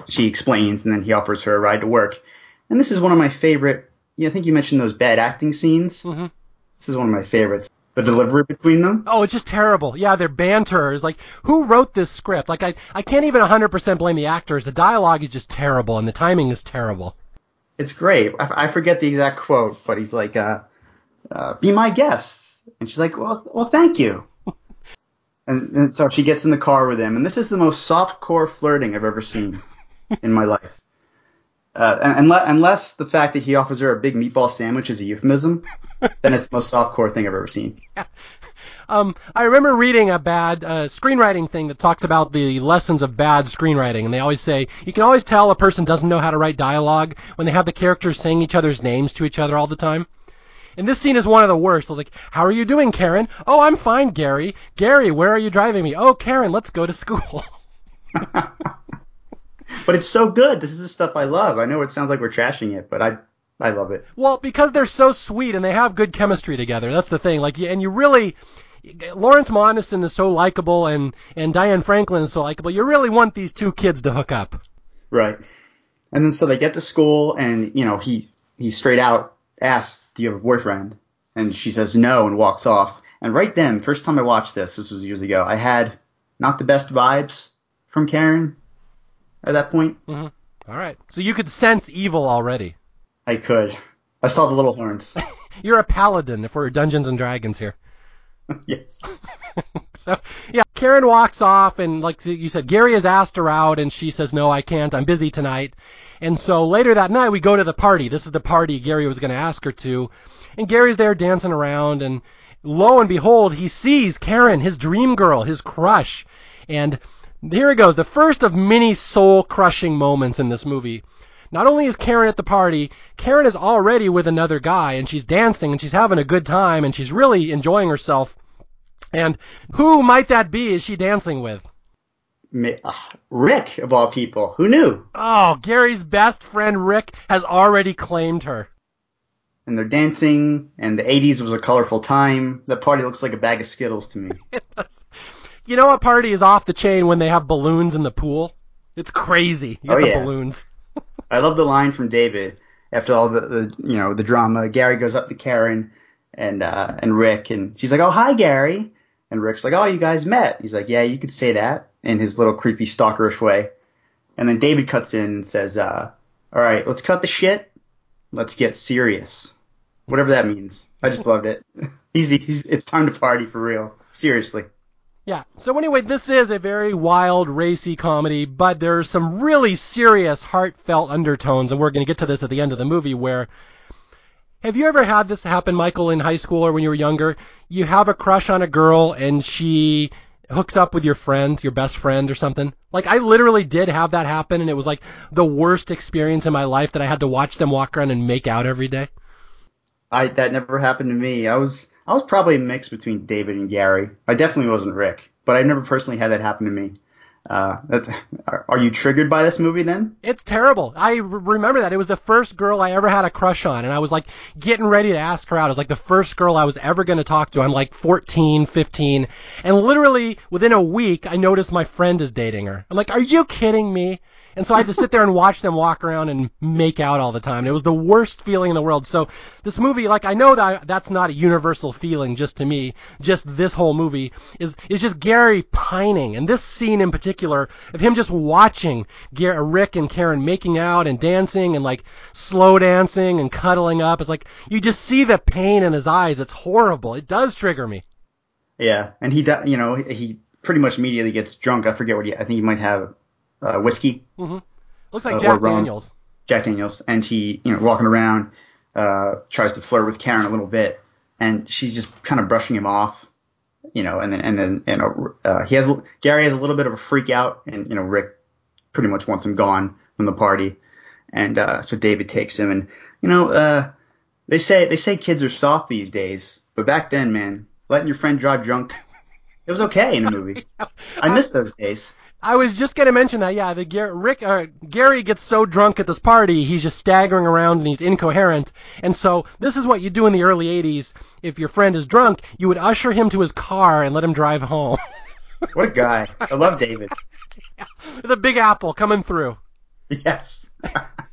[SPEAKER 2] she explains, and then he offers her a ride to work. And this is one of my favorite. You know, I think you mentioned those bad acting scenes.
[SPEAKER 1] Mhm.
[SPEAKER 2] This is one of my favorites. The delivery between them.
[SPEAKER 1] Oh, it's just terrible. Yeah, their banter is like, who wrote this script? Like, I, I can't even 100% blame the actors. The dialogue is just terrible, and the timing is terrible.
[SPEAKER 2] It's great. I, I forget the exact quote, but he's like, uh, uh, "Be my guest," and she's like, "Well, well, thank you." and, and so she gets in the car with him, and this is the most soft-core flirting I've ever seen in my life. Uh, and, unless, unless the fact that he offers her a big meatball sandwich is a euphemism, then it's the most soft-core thing I've ever seen.
[SPEAKER 1] Um, I remember reading a bad uh, screenwriting thing that talks about the lessons of bad screenwriting, and they always say you can always tell a person doesn't know how to write dialogue when they have the characters saying each other's names to each other all the time. And this scene is one of the worst. I was like, "How are you doing, Karen?" "Oh, I'm fine, Gary." "Gary, where are you driving me?" "Oh, Karen, let's go to school."
[SPEAKER 2] But it's so good. This is the stuff I love. I know it sounds like we're trashing it, but I I love it.
[SPEAKER 1] Well, because they're so sweet and they have good chemistry together. That's the thing. Like, and you really, Lawrence Monoson is so likable and and Diane Franklin is so likable. You really want these two kids to hook up.
[SPEAKER 2] Right. And then so they get to school and, you know, he, he straight out asks, do you have a boyfriend? And she says no and walks off. And right then, first time I watched this, this was years ago, I had not the best vibes from Karen at that point. Mm-hmm.
[SPEAKER 1] All right. So you could sense evil already.
[SPEAKER 2] I could. I saw the little horns.
[SPEAKER 1] You're a paladin if we're Dungeons and Dragons here.
[SPEAKER 2] yes.
[SPEAKER 1] So yeah, Karen walks off, and like you said, Gary has asked her out, and she says, "No, I can't. I'm busy tonight." And so later that night, we go to the party. This is the party Gary was going to ask her to, and Gary's there dancing around, and lo and behold, he sees Karen, his dream girl, his crush, and here it goes, the first of many soul-crushing moments in this movie. Not only is Karen at the party, Karen is already with another guy, and she's dancing, and she's having a good time, and she's really enjoying herself. And who might that be is she dancing with?
[SPEAKER 2] Ah, Rick, of all people. Who knew?
[SPEAKER 1] Oh, Gary's best friend Rick has already claimed her.
[SPEAKER 2] And they're dancing, and the 80s was a colorful time. That party looks like a bag of Skittles to me.
[SPEAKER 1] You know what party is off the chain when they have balloons in the pool? It's crazy. You get
[SPEAKER 2] Oh,
[SPEAKER 1] the
[SPEAKER 2] yeah.
[SPEAKER 1] balloons.
[SPEAKER 2] I love the line from David after all the, the you know the drama. Gary goes up to Karen and uh, and Rick, and she's like, "Oh, hi, Gary." And Rick's like, "Oh, you guys met." He's like, "Yeah, you could say that," in his little creepy stalkerish way. And then David cuts in and says, uh, "All right, let's cut the shit. Let's get serious." Whatever that means. I just loved it. He's, he's it's time to party for real. Seriously.
[SPEAKER 1] Yeah. So anyway, this is a very wild, racy comedy, but there's some really serious, heartfelt undertones, and we're going to get to this at the end of the movie where have you ever had this happen, Michael, in high school or when you were younger? You have a crush on a girl and she hooks up with your friend, your best friend or something. Like I literally did have that happen and it was like the worst experience in my life that I had to watch them walk around and make out every day.
[SPEAKER 2] I that never happened to me. I was I was probably a mix between David and Gary. I definitely wasn't Rick, but I never personally had that happen to me. Uh, are, are you triggered by this movie then?
[SPEAKER 1] It's terrible. I remember that. It was the first girl I ever had a crush on, and I was like getting ready to ask her out. It was like the first girl I was ever going to talk to. I'm like 14, 15, and literally within a week, I noticed my friend is dating her. I'm like, are you kidding me? And so I had to sit there and watch them walk around and make out all the time. It was the worst feeling in the world. So this movie, like I know that that's not a universal feeling just to me. Just this whole movie is is just Gary pining, and this scene in particular of him just watching Gar- Rick and Karen making out and dancing and like slow dancing and cuddling up. It's like you just see the pain in his eyes. It's horrible. It does trigger me.
[SPEAKER 2] Yeah, and he you know he pretty much immediately gets drunk. I forget what he I think he might have uh, whiskey,
[SPEAKER 1] Looks like
[SPEAKER 2] Uh,
[SPEAKER 1] Jack. Daniels.
[SPEAKER 2] Jack Daniels, and he you know walking around uh, tries to flirt with Karen a little bit, and she's just kind of brushing him off. You know, and then and then and uh, he has Gary has a little bit of a freak out, and you know Rick pretty much wants him gone from the party, and uh, so David takes him, and you know uh, they say they say kids are soft these days, but back then, man, letting your friend drive drunk, it was okay in a movie. I miss those days.
[SPEAKER 1] I was just gonna mention that. Yeah, the Gar- Rick uh, Gary gets so drunk at this party, he's just staggering around and he's incoherent. And so this is what you do in the early '80s. If your friend is drunk, you would usher him to his car and let him drive home.
[SPEAKER 2] What a guy! I love David.
[SPEAKER 1] the Big Apple coming through.
[SPEAKER 2] Yes.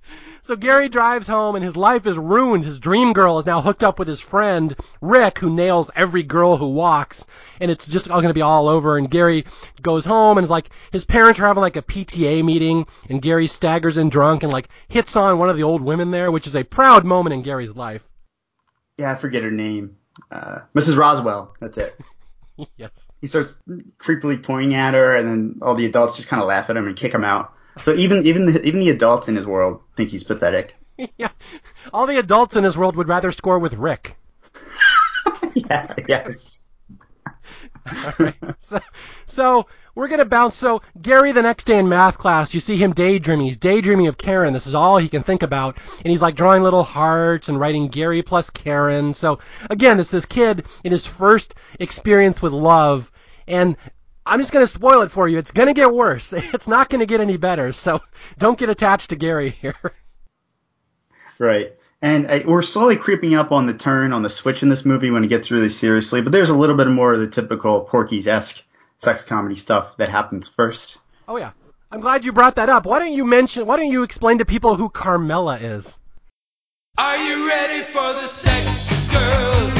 [SPEAKER 1] So Gary drives home and his life is ruined. His dream girl is now hooked up with his friend Rick, who nails every girl who walks, and it's just all going to be all over. And Gary goes home and is like, his parents are having like a PTA meeting, and Gary staggers in drunk and like hits on one of the old women there, which is a proud moment in Gary's life.
[SPEAKER 2] yeah, I forget her name. Uh, Mrs. Roswell. That's it.
[SPEAKER 1] yes.
[SPEAKER 2] He starts creepily pointing at her, and then all the adults just kind of laugh at him and kick him out. So even even the, even the adults in his world think he's pathetic.
[SPEAKER 1] yeah. All the adults in his world would rather score with Rick.
[SPEAKER 2] yeah. Yes.
[SPEAKER 1] All right. So, so we're gonna bounce. So Gary, the next day in math class, you see him daydreaming. He's daydreaming of Karen. This is all he can think about, and he's like drawing little hearts and writing Gary plus Karen. So again, it's this kid in his first experience with love, and I'm just gonna spoil it for you. It's gonna get worse. It's not gonna get any better. So don't get attached to Gary here.
[SPEAKER 2] Right. And uh, we're slowly creeping up on the turn on the switch in this movie when it gets really seriously, but there's a little bit more of the typical Porky's esque sex comedy stuff that happens first.
[SPEAKER 1] Oh yeah. I'm glad you brought that up. Why don't you mention? Why don't you explain to people who Carmela is?
[SPEAKER 3] Are you ready for the sex girls?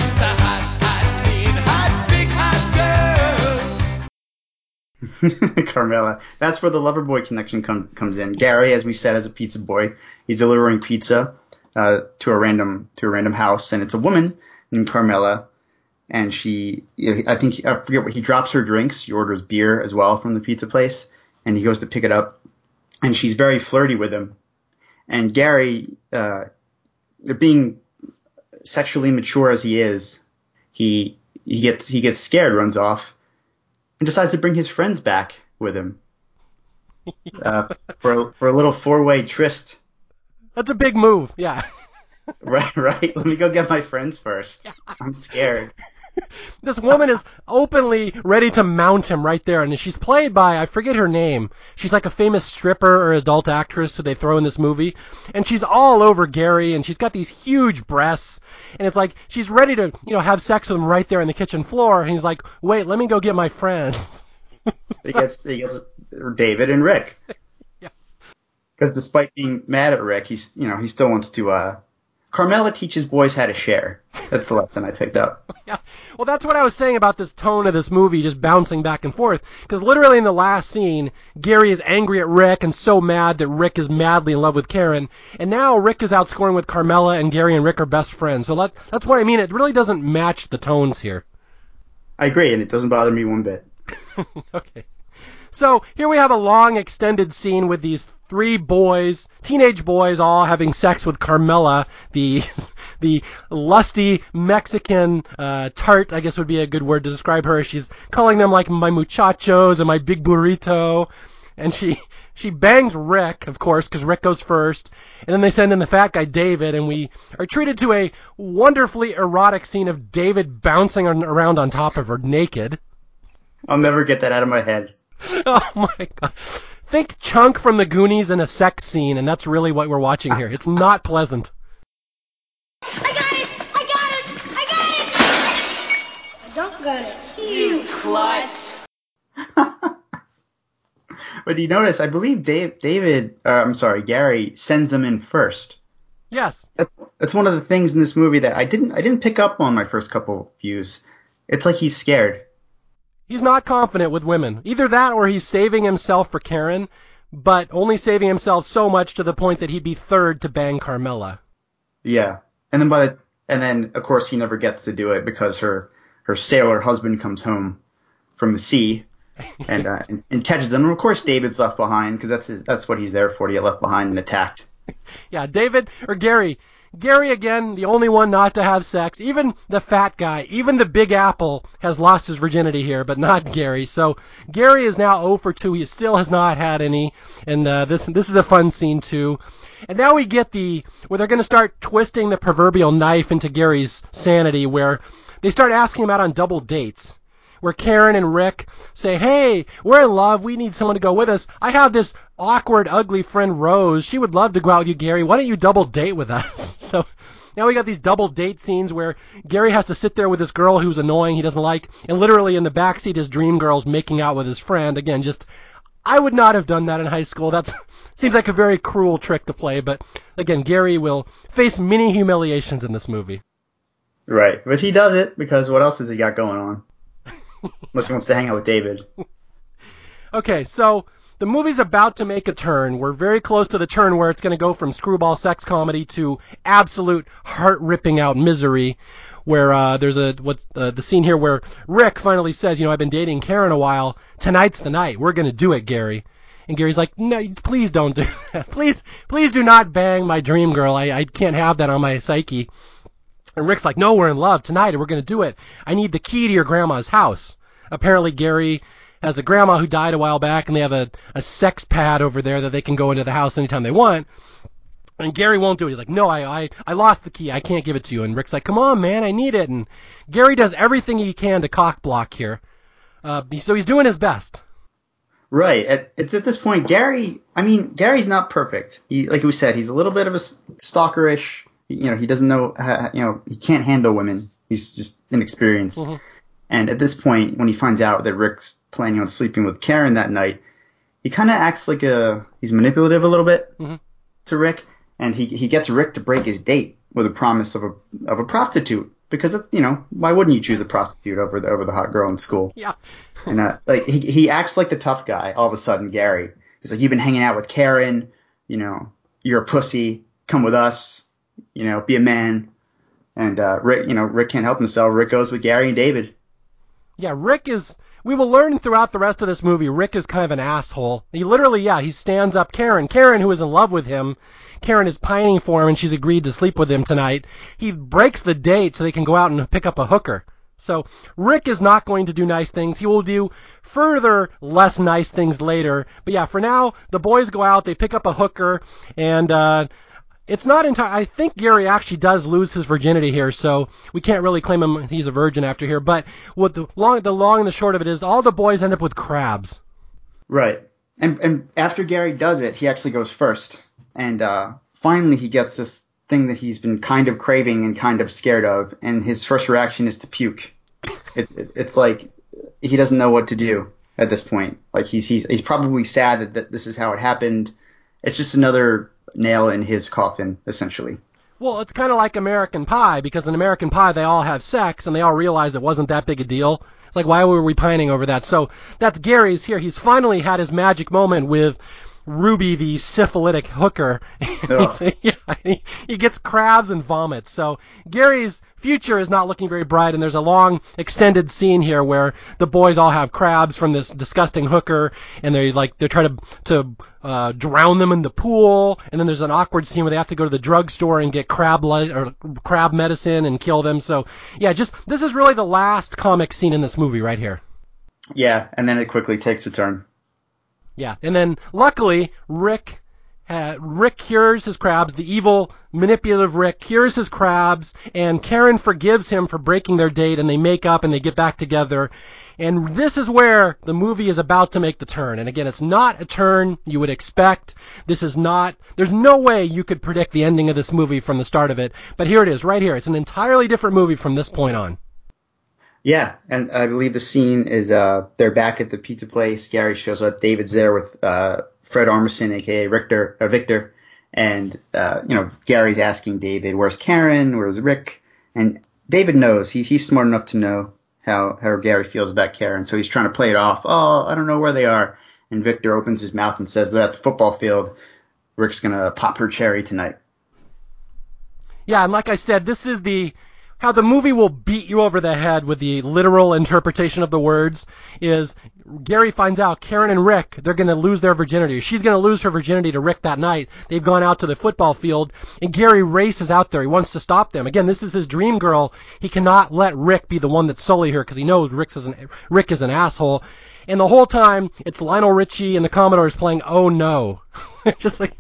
[SPEAKER 2] Carmela. That's where the Loverboy connection com- comes in. Gary, as we said, is a pizza boy. He's delivering pizza uh, to a random to a random house, and it's a woman named Carmela. And she, I think I forget what he drops her drinks. She orders beer as well from the pizza place, and he goes to pick it up, and she's very flirty with him. And Gary, uh, being sexually mature as he is, he he gets he gets scared, runs off, and decides to bring his friends back with him uh, for for a little four way tryst.
[SPEAKER 1] That's a big move. Yeah.
[SPEAKER 2] Right, right. Let me go get my friends first. I'm scared.
[SPEAKER 1] this woman is openly ready to mount him right there, and she's played by I forget her name. She's like a famous stripper or adult actress who they throw in this movie, and she's all over Gary, and she's got these huge breasts, and it's like she's ready to you know have sex with him right there on the kitchen floor, and he's like, wait, let me go get my friends.
[SPEAKER 2] He gets he gets David and Rick.
[SPEAKER 1] Yeah.
[SPEAKER 2] Because despite being mad at Rick, he's you know he still wants to. uh Carmela teaches boys how to share. That's the lesson I picked up.
[SPEAKER 1] Yeah. Well, that's what I was saying about this tone of this movie just bouncing back and forth. Because literally in the last scene, Gary is angry at Rick and so mad that Rick is madly in love with Karen. And now Rick is out scoring with Carmela and Gary and Rick are best friends. So that, that's what I mean. It really doesn't match the tones here.
[SPEAKER 2] I agree, and it doesn't bother me one bit.
[SPEAKER 1] okay. So here we have a long extended scene with these three boys, teenage boys, all having sex with Carmela, the the lusty Mexican uh, tart, I guess would be a good word to describe her. She's calling them like my muchachos and my big burrito, and she she bangs Rick, of course, because Rick goes first, and then they send in the fat guy David, and we are treated to a wonderfully erotic scene of David bouncing around on top of her naked.
[SPEAKER 2] I'll never get that out of my head.
[SPEAKER 1] Oh my god. Think Chunk from the Goonies in a sex scene, and that's really what we're watching here. It's not pleasant.
[SPEAKER 4] I got it! I got it! I got it! I don't got it. You klutz!
[SPEAKER 2] But you notice, I believe Dave, David, uh, I'm sorry, Gary sends them in first.
[SPEAKER 1] Yes.
[SPEAKER 2] That's that's one of the things in this movie that I didn't I didn't pick up on my first couple views. It's like he's scared.
[SPEAKER 1] He's not confident with women. Either that or he's saving himself for Karen, but only saving himself so much to the point that he'd be third to bang Carmela.
[SPEAKER 2] Yeah, and then by the, and then of course he never gets to do it because her her sailor husband comes home from the sea and uh, and, and catches them. And of course David's left behind because that's his, that's what he's there for to get left behind and attacked.
[SPEAKER 1] Yeah, David or Gary. Gary again, the only one not to have sex. Even the fat guy, even the Big Apple has lost his virginity here, but not Gary. So Gary is now 0 for 2. He still has not had any, and uh, this this is a fun scene too. And now we get the where they're going to start twisting the proverbial knife into Gary's sanity, where they start asking him out on double dates where Karen and Rick say, "Hey, we're in love. We need someone to go with us. I have this awkward, ugly friend Rose. She would love to go out with you, Gary. Why don't you double date with us?" So now we got these double date scenes where Gary has to sit there with this girl who's annoying, he doesn't like, and literally in the backseat his dream girl's making out with his friend. Again, just I would not have done that in high school. That seems like a very cruel trick to play, but again, Gary will face many humiliations in this movie.
[SPEAKER 2] Right, but he does it because what else has he got going on? Unless he wants to hang out with David.
[SPEAKER 1] Okay, so the movie's about to make a turn. We're very close to the turn where it's going to go from screwball sex comedy to absolute heart ripping out misery. Where uh, there's a what's uh, the scene here where Rick finally says, you know, I've been dating Karen a while. Tonight's the night. We're going to do it, Gary. And Gary's like, no, please don't do that. Please, please do not bang my dream girl. I, I can't have that on my psyche. And Rick's like, no, we're in love tonight and we're going to do it. I need the key to your grandma's house. Apparently Gary has a grandma who died a while back and they have a, a sex pad over there that they can go into the house anytime they want. And Gary won't do it. He's like, no, I, I, I lost the key. I can't give it to you. And Rick's like, come on, man, I need it. And Gary does everything he can to cock block here. Uh, so he's doing his best.
[SPEAKER 2] Right. At, it's at this point, Gary. I mean, Gary's not perfect. He, like we said, he's a little bit of a stalkerish. You know, he doesn't know. How, you know, he can't handle women. He's just inexperienced.
[SPEAKER 1] Mhm.
[SPEAKER 2] And at this point, when he finds out that Rick's planning on sleeping with Karen that night, he kind of acts like a he's manipulative a little bit
[SPEAKER 1] Mhm.
[SPEAKER 2] to Rick, and he he gets Rick to break his date with a promise of a of a prostitute because it's you know why wouldn't you choose a prostitute over the over the hot girl in school?
[SPEAKER 1] Yeah.
[SPEAKER 2] And uh, like he he acts like the tough guy all of a sudden. Gary, he's like you've been hanging out with Karen, you know you're a pussy. Come with us, you know be a man. And uh, Rick, you know Rick can't help himself. Rick goes with Gary and David.
[SPEAKER 1] Yeah, Rick is. We will learn throughout the rest of this movie. Rick is kind of an asshole. He literally, yeah, he stands up Karen. Karen, who is in love with him. Karen is pining for him, and she's agreed to sleep with him tonight. He breaks the date so they can go out and pick up a hooker. So Rick is not going to do nice things. He will do further less nice things later. But yeah, for now, the boys go out, they pick up a hooker, and uh, it's not entirely. I think Gary actually does lose his virginity here, so we can't really claim him he's a virgin after here. But what the long, the long and the short of it is, all the boys end up with crabs.
[SPEAKER 2] Right. And and after Gary does it, he actually goes first, and uh, finally he gets this thing that he's been kind of craving and kind of scared of, and his first reaction is to puke. It, it, it's like he doesn't know what to do at this point. Like he's he's he's probably sad that, that this is how it happened. It's just another nail in his coffin, essentially.
[SPEAKER 1] Well, it's kind of like American Pie because in American Pie they all have sex and they all realize it wasn't that big a deal. It's like why were we pining over that? So that's Gary's here. He's finally had his magic moment with Ruby, the syphilitic hooker. Yeah, he, he gets crabs and vomits. So Gary's future is not looking very bright, and there's a long extended scene here where the boys all have crabs from this disgusting hooker, and they like they're trying to to uh, drown them in the pool, and then there's an awkward scene where they have to go to the drugstore and get crab li- or crab medicine and kill them. So yeah, just this is really the last comic scene in this movie right here.
[SPEAKER 2] Yeah, and then it quickly takes a turn.
[SPEAKER 1] Yeah, and then luckily Rick uh, Rick cures his crabs. The evil, manipulative Rick cures his crabs, and Karen forgives him for breaking their date, and they make up and they get back together. And this is where the movie is about to make the turn. And again, it's not a turn you would expect. This is not, there's no way you could predict the ending of this movie from the start of it. But here it is, right here. It's an entirely different movie from this point on.
[SPEAKER 2] Yeah, and I believe the scene is uh they're back at the pizza place. Gary shows up. David's there with uh Fred Armisen, aka Richter, uh, Victor, and uh you know Gary's asking David, "Where's Karen? Where's Rick?" And David knows he's he's smart enough to know how how Gary feels about Karen, so he's trying to play it off. Oh, I don't know where they are. And Victor opens his mouth and says they're at the football field. Rick's gonna pop her cherry tonight.
[SPEAKER 1] Yeah, and like I said, this is the how the movie will beat you over the head with the literal interpretation of the words is Gary finds out Karen and Rick, they're going to lose their virginity. She's going to lose her virginity to Rick that night. They've gone out to the football field and Gary races out there. He wants to stop them. Again, this is his dream girl. He cannot let Rick be the one that's sully here because he knows Rick is an, Rick is an asshole. And the whole time, it's Lionel Richie and the Commodores playing Oh No. Just like,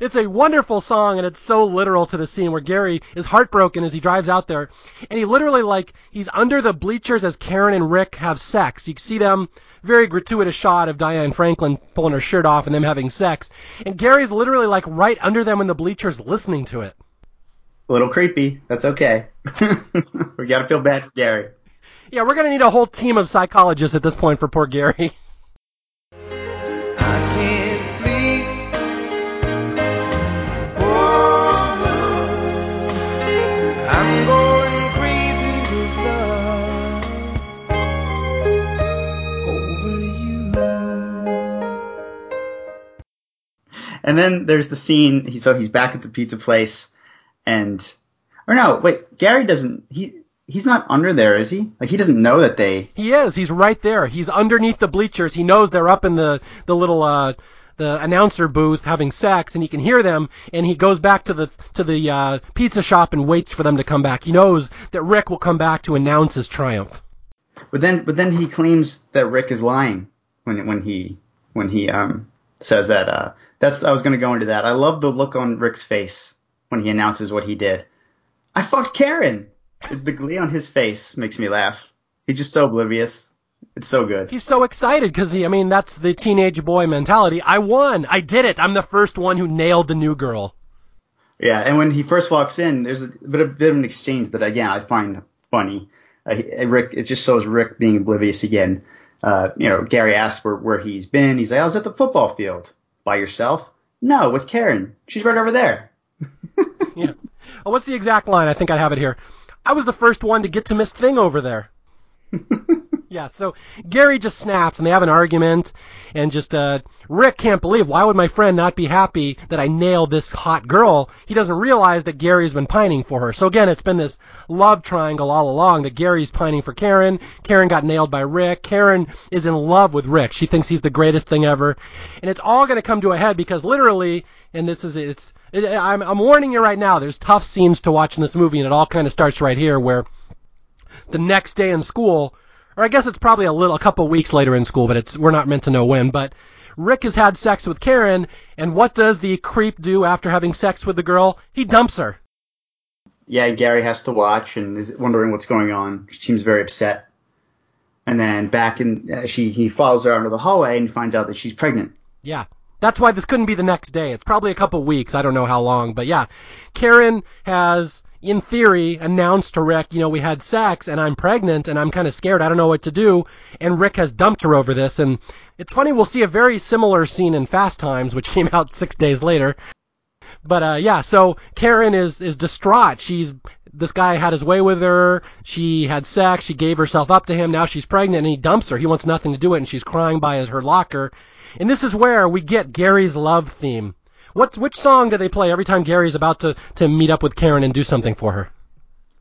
[SPEAKER 1] it's a wonderful song and it's so literal to the scene where Gary is heartbroken as he drives out there. And he literally like, he's under the bleachers as Karen and Rick have sex. You can see them, very gratuitous shot of Diane Franklin pulling her shirt off and them having sex. And Gary's literally like right under them in the bleachers listening to it.
[SPEAKER 2] A little creepy. That's okay. we gotta feel bad for Gary.
[SPEAKER 1] Yeah, we're gonna need a whole team of psychologists at this point for poor Gary.
[SPEAKER 2] And then there's the scene. He, so he's back at the pizza place, and or no, wait. Gary doesn't. He he's not under there, is he? Like he doesn't know that they.
[SPEAKER 1] He is. He's right there. He's underneath the bleachers. He knows they're up in the the little uh the announcer booth having sex, and he can hear them. And he goes back to the to the uh, pizza shop and waits for them to come back. He knows that Rick will come back to announce his triumph.
[SPEAKER 2] But then, but then he claims that Rick is lying when when he when he um says that. Uh, that's I was gonna go into that. I love the look on Rick's face when he announces what he did. I fucked Karen. The glee on his face makes me laugh. He's just so oblivious. It's so good.
[SPEAKER 1] He's so excited because he, I mean, that's the teenage boy mentality. I won. I did it. I'm the first one who nailed the new girl.
[SPEAKER 2] Yeah, and when he first walks in, there's a bit, of, bit of an exchange that again I find funny. Uh, Rick, it just shows Rick being oblivious again. Uh, you know, Gary asks where, where he's been. He's like, I was at the football field. By yourself? No, with Karen. She's right over there.
[SPEAKER 1] Yeah. Oh, what's the exact line? I think I have it here. I was the first one to get to Miss Thing over there. Yeah, so Gary just snaps and they have an argument and just uh Rick can't believe why would my friend not be happy that I nailed this hot girl? He doesn't realize that Gary's been pining for her. So again, it's been this love triangle all along that Gary's pining for Karen, Karen got nailed by Rick, Karen is in love with Rick. She thinks he's the greatest thing ever. And it's all going to come to a head because literally and this is it's it, I'm I'm warning you right now, there's tough scenes to watch in this movie and it all kind of starts right here where the next day in school or I guess it's probably a little, a couple weeks later in school, but it's we're not meant to know when. But Rick has had sex with Karen, and what does the creep do after having sex with the girl? He dumps her.
[SPEAKER 2] Yeah, Gary has to watch and is wondering what's going on. She seems very upset. And then back in, uh, she he follows her out into the hallway and finds out that she's pregnant.
[SPEAKER 1] Yeah. That's why this couldn't be the next day. It's probably a couple weeks. I don't know how long, but yeah. Karen has, in theory, announced to Rick, you know, we had sex and I'm pregnant and I'm kind of scared. I don't know what to do. And Rick has dumped her over this. And it's funny, we'll see a very similar scene in Fast Times, which came out six days later. But, uh, yeah, so Karen is, is distraught. She's, this guy had his way with her. She had sex. She gave herself up to him. Now she's pregnant and he dumps her. He wants nothing to do with it and she's crying by her locker. And this is where we get Gary's love theme. What which song do they play every time Gary's about to, to meet up with Karen and do something for her?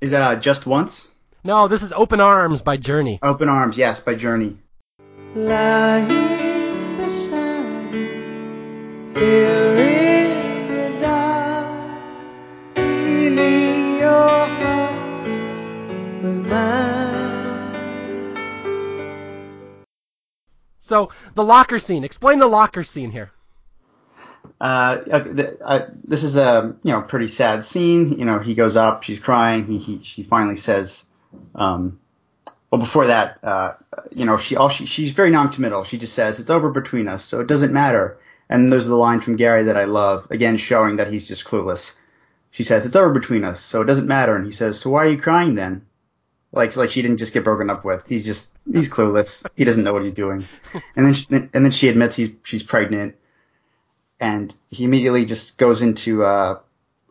[SPEAKER 2] Is that uh, Just Once?
[SPEAKER 1] No, this is Open Arms by Journey.
[SPEAKER 2] Open Arms, yes, by Journey.
[SPEAKER 3] Lying beside here in the dark, feeling your heart with mine.
[SPEAKER 1] So the locker scene. Explain the locker scene here.
[SPEAKER 2] Uh, uh, uh, this is a you know pretty sad scene. You know, he goes up, she's crying. He, he she finally says, um, well, before that, uh, you know, she all she she's very non-committal. She just says it's over between us, so it doesn't matter. And there's the line from Gary that I love, again showing that he's just clueless. She says it's over between us, so it doesn't matter. And he says, so why are you crying then? Like like she didn't just get broken up with. He's just he's clueless. He doesn't know what he's doing. And then she, and then she admits he's she's pregnant, and he immediately just goes into uh,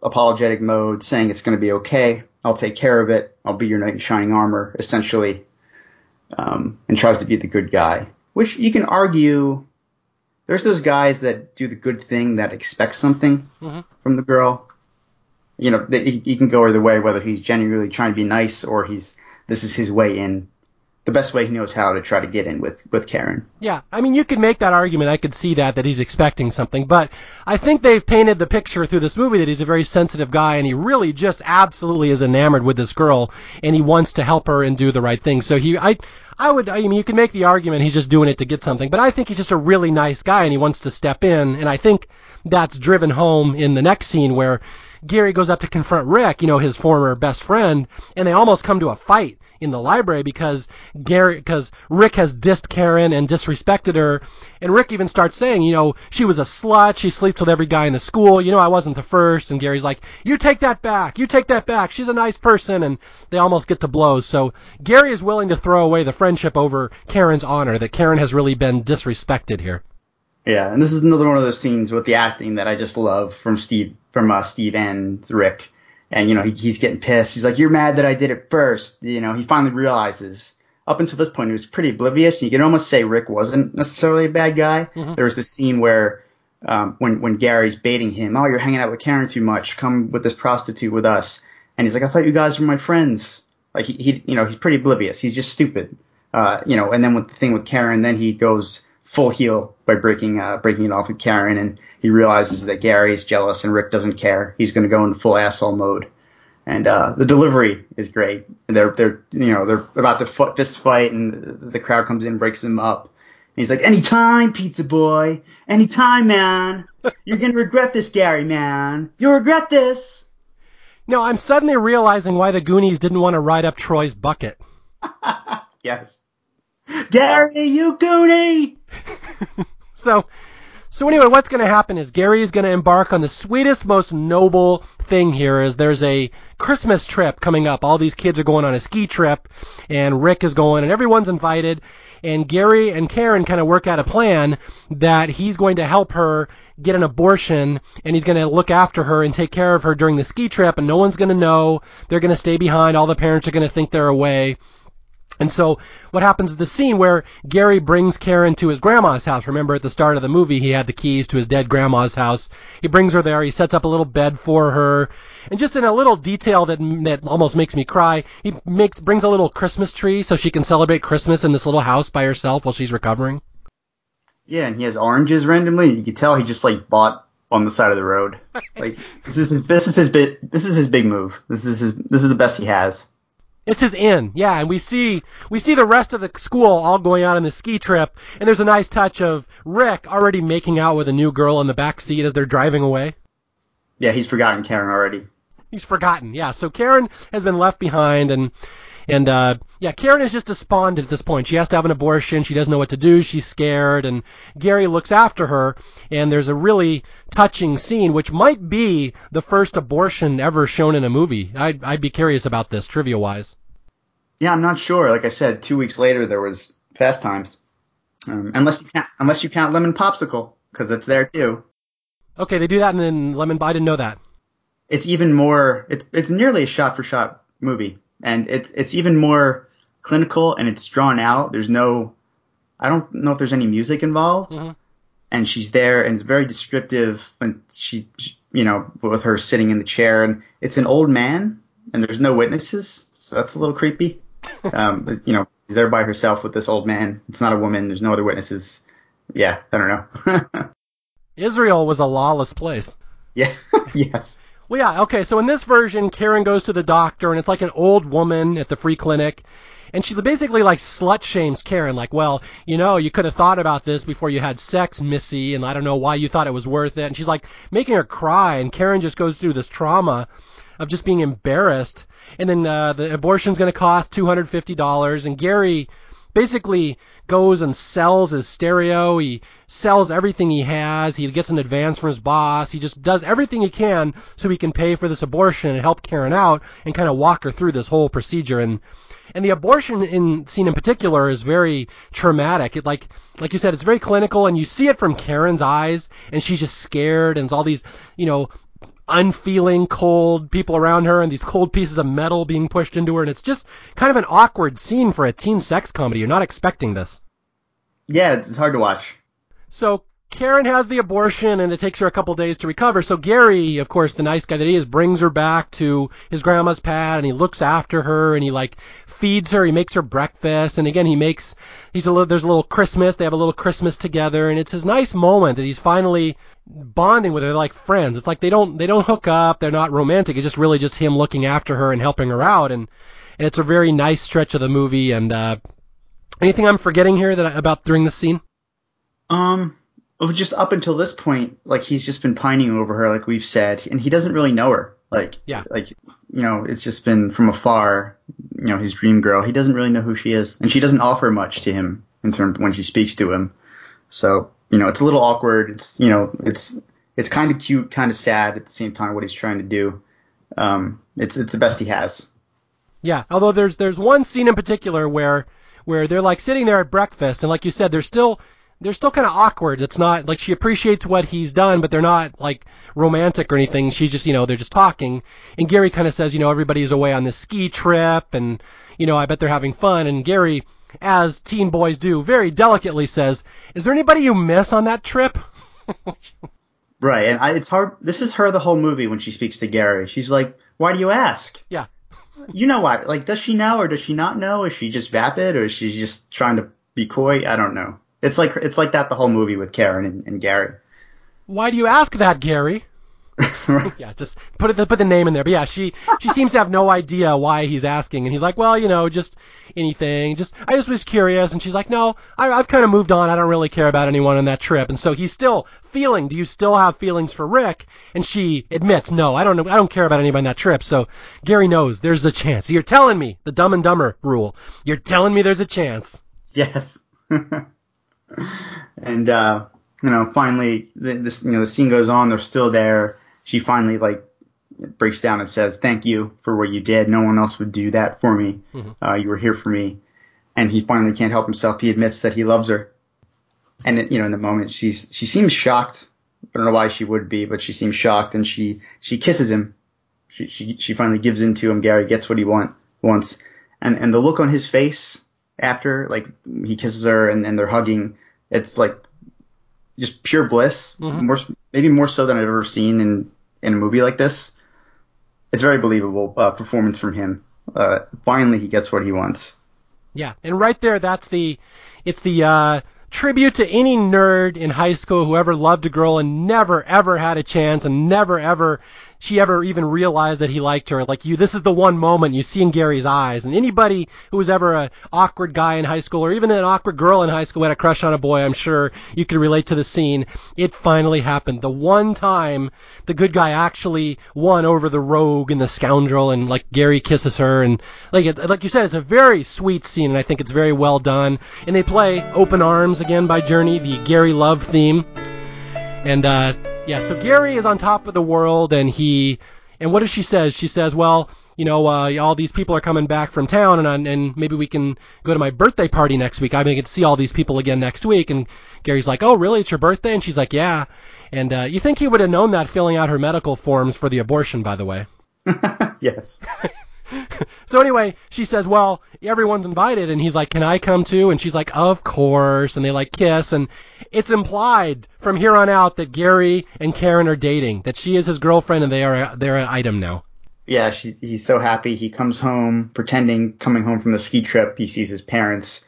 [SPEAKER 2] apologetic mode, saying it's going to be okay. I'll take care of it. I'll be your knight in shining armor, essentially, um, and tries to be the good guy. Which you can argue. There's those guys that do the good thing that expect something
[SPEAKER 1] Mhm.
[SPEAKER 2] from the girl. You know, that he, he can go either way, whether he's genuinely trying to be nice or he's this is his way in, the best way he knows how to try to get in with with Karen.
[SPEAKER 1] Yeah, I mean, you could make that argument. I could see that that he's expecting something, but I think they've painted the picture through this movie that he's a very sensitive guy, and he really just absolutely is enamored with this girl, and he wants to help her and do the right thing. So he, I, I would, I mean, you can make the argument he's just doing it to get something, but I think he's just a really nice guy, and he wants to step in, and I think that's driven home in the next scene where Gary goes up to confront Rick, you know, his former best friend, and they almost come to a fight in the library because Gary, because Rick has dissed Karen and disrespected her, and Rick even starts saying, you know, she was a slut, she sleeps with every guy in the school, you know, I wasn't the first, and Gary's like, you take that back, you take that back, she's a nice person, and they almost get to blows, so Gary is willing to throw away the friendship over Karen's honor, that Karen has really been disrespected here.
[SPEAKER 2] Yeah, and this is another one of those scenes with the acting that I just love from Steve, from uh, Steve and Rick. And you know, he, he's getting pissed. He's like, "You're mad that I did it first. You know, he finally realizes. Up until this point, he was pretty oblivious. You can almost say Rick wasn't necessarily a bad guy. There was this scene where, um, when when Gary's baiting him, "Oh, you're hanging out with Karen too much. Come with this prostitute with us." And he's like, "I thought you guys were my friends." Like he, he you know, he's pretty oblivious. He's just stupid. Uh, you know, and then with the thing with Karen, then he goes full heel by breaking uh, breaking it off with Karen, and he realizes that Gary is jealous and Rick doesn't care. He's going to go into full asshole mode, and uh, the delivery is great. They're they're you know they're about to foot fist fight, and the crowd comes in, breaks them up. And he's like, "Anytime, Pizza Boy, anytime, man. You're gonna regret this, Gary, man. You'll regret this."
[SPEAKER 1] No, I'm suddenly realizing why the Goonies didn't want to ride up Troy's bucket.
[SPEAKER 2] Yes. Gary, you goonie.
[SPEAKER 1] So, so anyway, what's going to happen is Gary is going to embark on the sweetest, most noble thing here. Is there's a Christmas trip coming up. All these kids are going on a ski trip, and Rick is going, and everyone's invited. and Gary and Karen kind of work out a plan that he's going to help her get an abortion and he's going to look after her and take care of her during the ski trip and no one's going to know. They're going to stay behind. All the parents are going to think they're away. And so what happens is the scene where Gary brings Karen to his grandma's house. Remember at the start of the movie, he had the keys to his dead grandma's house. He brings her there. He sets up a little bed for her. And just in a little detail that, that almost makes me cry, he makes, brings a little Christmas tree so she can celebrate Christmas in this little house by herself while she's recovering.
[SPEAKER 2] Yeah, and he has oranges randomly. You can tell he just like bought on the side of the road. Like this is his this is his bit this is his big move. This is his this is the best he has.
[SPEAKER 1] It's his inn, yeah, and we see we see the rest of the school all going out on the ski trip, and there's a nice touch of Rick already making out with a new girl in the back seat as they're driving away.
[SPEAKER 2] Yeah, he's forgotten Karen already.
[SPEAKER 1] He's forgotten, yeah. So Karen has been left behind, and and uh, yeah, Karen is just despondent at this point. She has to have an abortion. She doesn't know what to do. She's scared, and Gary looks after her. And there's a really touching scene, which might be the first abortion ever shown in a movie. I'd, I'd be curious about this, trivia wise.
[SPEAKER 2] Yeah, I'm not sure. Like I said, two weeks later there was Fast Times, um, unless you count unless you count Lemon Popsicle because it's there too.
[SPEAKER 1] Okay, they do that, and then Lemon. I didn't know that.
[SPEAKER 2] It's even more. It, it's nearly a shot for shot movie, and it's it's even more clinical and it's drawn out. There's no, I don't know if there's any music involved,
[SPEAKER 1] Mhm.
[SPEAKER 2] and she's there and it's very descriptive when she, she- you know, with her sitting in the chair and it's an old man and there's no witnesses, so that's a little creepy. Um, but, you know, she's there by herself with this old man. It's not a woman. There's no other witnesses. Yeah, I don't know.
[SPEAKER 1] Israel was a lawless place.
[SPEAKER 2] yeah, yes.
[SPEAKER 1] Well, yeah, okay. So in this version, Karen goes to the doctor, and it's like an old woman at the free clinic, and she basically like slut shames Karen, like, well, you know, you could have thought about this before you had sex, Missy, and I don't know why you thought it was worth it. And she's like making her cry, and Karen just goes through this trauma of just being embarrassed. And then uh, the abortion's going to cost two hundred fifty dollars, and Gary basically goes and sells his stereo. He sells everything he has. He gets an advance from his boss. He just does everything he can so he can pay for this abortion and help Karen out and kind of walk her through this whole procedure. And and the abortion in scene in particular is very traumatic. It like like you said, it's very clinical, and you see it from Karen's eyes, and she's just scared, and all these you know unfeeling, cold people around her and these cold pieces of metal being pushed into her. And it's just kind of an awkward scene for a teen sex comedy. You're not expecting this.
[SPEAKER 2] Yeah, it's, hard to watch.
[SPEAKER 1] So Karen has the abortion and it takes her a couple days to recover. So Gary, of course, the nice guy that he is, brings her back to his grandma's pad and he looks after her and he like feeds her. He makes her breakfast. And again, he makes, he's a little, there's a little Christmas. They have a little Christmas together and it's his nice moment that he's finally bonding with her. Like friends. It's like they don't, they don't hook up. They're not romantic. It's just really just him looking after her and helping her out. And, and it's a very nice stretch of the movie. And, uh, anything I'm forgetting here that I, about during this scene?
[SPEAKER 2] Um, just up until this point, like he's just been pining over her, like we've said, and he doesn't really know her. Like,
[SPEAKER 1] Yeah.
[SPEAKER 2] like you know, it's just been from afar. You know, his dream girl. He doesn't really know who she is, and she doesn't offer much to him in terms when she speaks to him. So, you know, it's a little awkward. It's you know, it's it's kind of cute, kind of sad at the same time. What he's trying to do. Um, it's it's the best he has.
[SPEAKER 1] Yeah, although there's there's one scene in particular where where they're like sitting there at breakfast and like you said they're still they're still kind of awkward. It's not like she appreciates what he's done, but they're not like romantic or anything. She's just, you know, they're just talking. And Gary kind of says, you know, everybody's away on this ski trip and, you know, I bet they're having fun. And Gary, as teen boys do, very delicately says, is there anybody you miss on that trip?
[SPEAKER 2] Right, and I, it's hard. This is her the whole movie when she speaks to Gary. She's like, "Why do you ask?"
[SPEAKER 1] Yeah.
[SPEAKER 2] You know why? Like, does she know or does she not know? Is she just vapid or is she just trying to be coy? I don't know. It's like it's like that the whole movie with Karen and, and Gary.
[SPEAKER 1] Why do you ask that, Gary? yeah, just put it put the name in there. But yeah, she she seems to have no idea why he's asking, and he's like, well, you know, just anything. Just I just was curious, and she's like, no, I, I've kind of moved on. I don't really care about anyone on that trip, and so he's still feeling. Do you still have feelings for Rick? And she admits, no, I don't know. I don't care about anybody on that trip. So Gary knows there's a chance. You're telling me the Dumb and Dumber rule. You're telling me there's a chance.
[SPEAKER 2] Yes. and uh, you know, finally, the, this you know the scene goes on. They're still there. She finally like breaks down and says, "Thank you for what you did. No one else would do that for me. Uh, you were here for me." and he finally can't help himself. He admits that he loves her, and it, you know, in the moment, she's she seems shocked. I don't know why she would be, but she seems shocked, and she she kisses him. She she she finally gives in to him. Gary gets what he want wants, and and the look on his face after, like he kisses her and, and they're hugging, it's like just pure bliss.
[SPEAKER 1] Mhm.
[SPEAKER 2] More maybe more so than I've ever seen in in a movie like this. It's very believable uh, performance from him. Uh, finally, he gets what he wants.
[SPEAKER 1] Yeah, and right there, that's the, it's the uh, tribute to any nerd in high school who ever loved a girl and never ever had a chance and never ever she ever even realized that he liked her. Like you, this is the one moment you see in Gary's eyes. And anybody who was ever a awkward guy in high school or even an awkward girl in high school had a crush on a boy, I'm sure you could relate to the scene. It finally happened. The one time the good guy actually won over the rogue and the scoundrel and like Gary kisses her and like like you said, it's a very sweet scene and I think it's very well done. And they play Open Arms again by Journey, the Gary Love theme. And uh, yeah, so Gary is on top of the world, and he and what does she says? She says, "Well, you know, uh, all these people are coming back from town, and and maybe we can go to my birthday party next week. I'm gonna get to see all these people again next week." And Gary's like, "Oh, really? It's your birthday?" And she's like, "Yeah." And uh, you think he would have known that filling out her medical forms for the abortion, by the way.
[SPEAKER 2] yes.
[SPEAKER 1] So anyway, she says, "Well, everyone's invited," and he's like, "Can I come too?" And she's like, "Of course." And they like kiss, and it's implied from here on out that Gary and Karen are dating, that she is his girlfriend, and they are they're an item now.
[SPEAKER 2] Yeah, she, he's so happy. He comes home, pretending coming home from the ski trip. He sees his parents.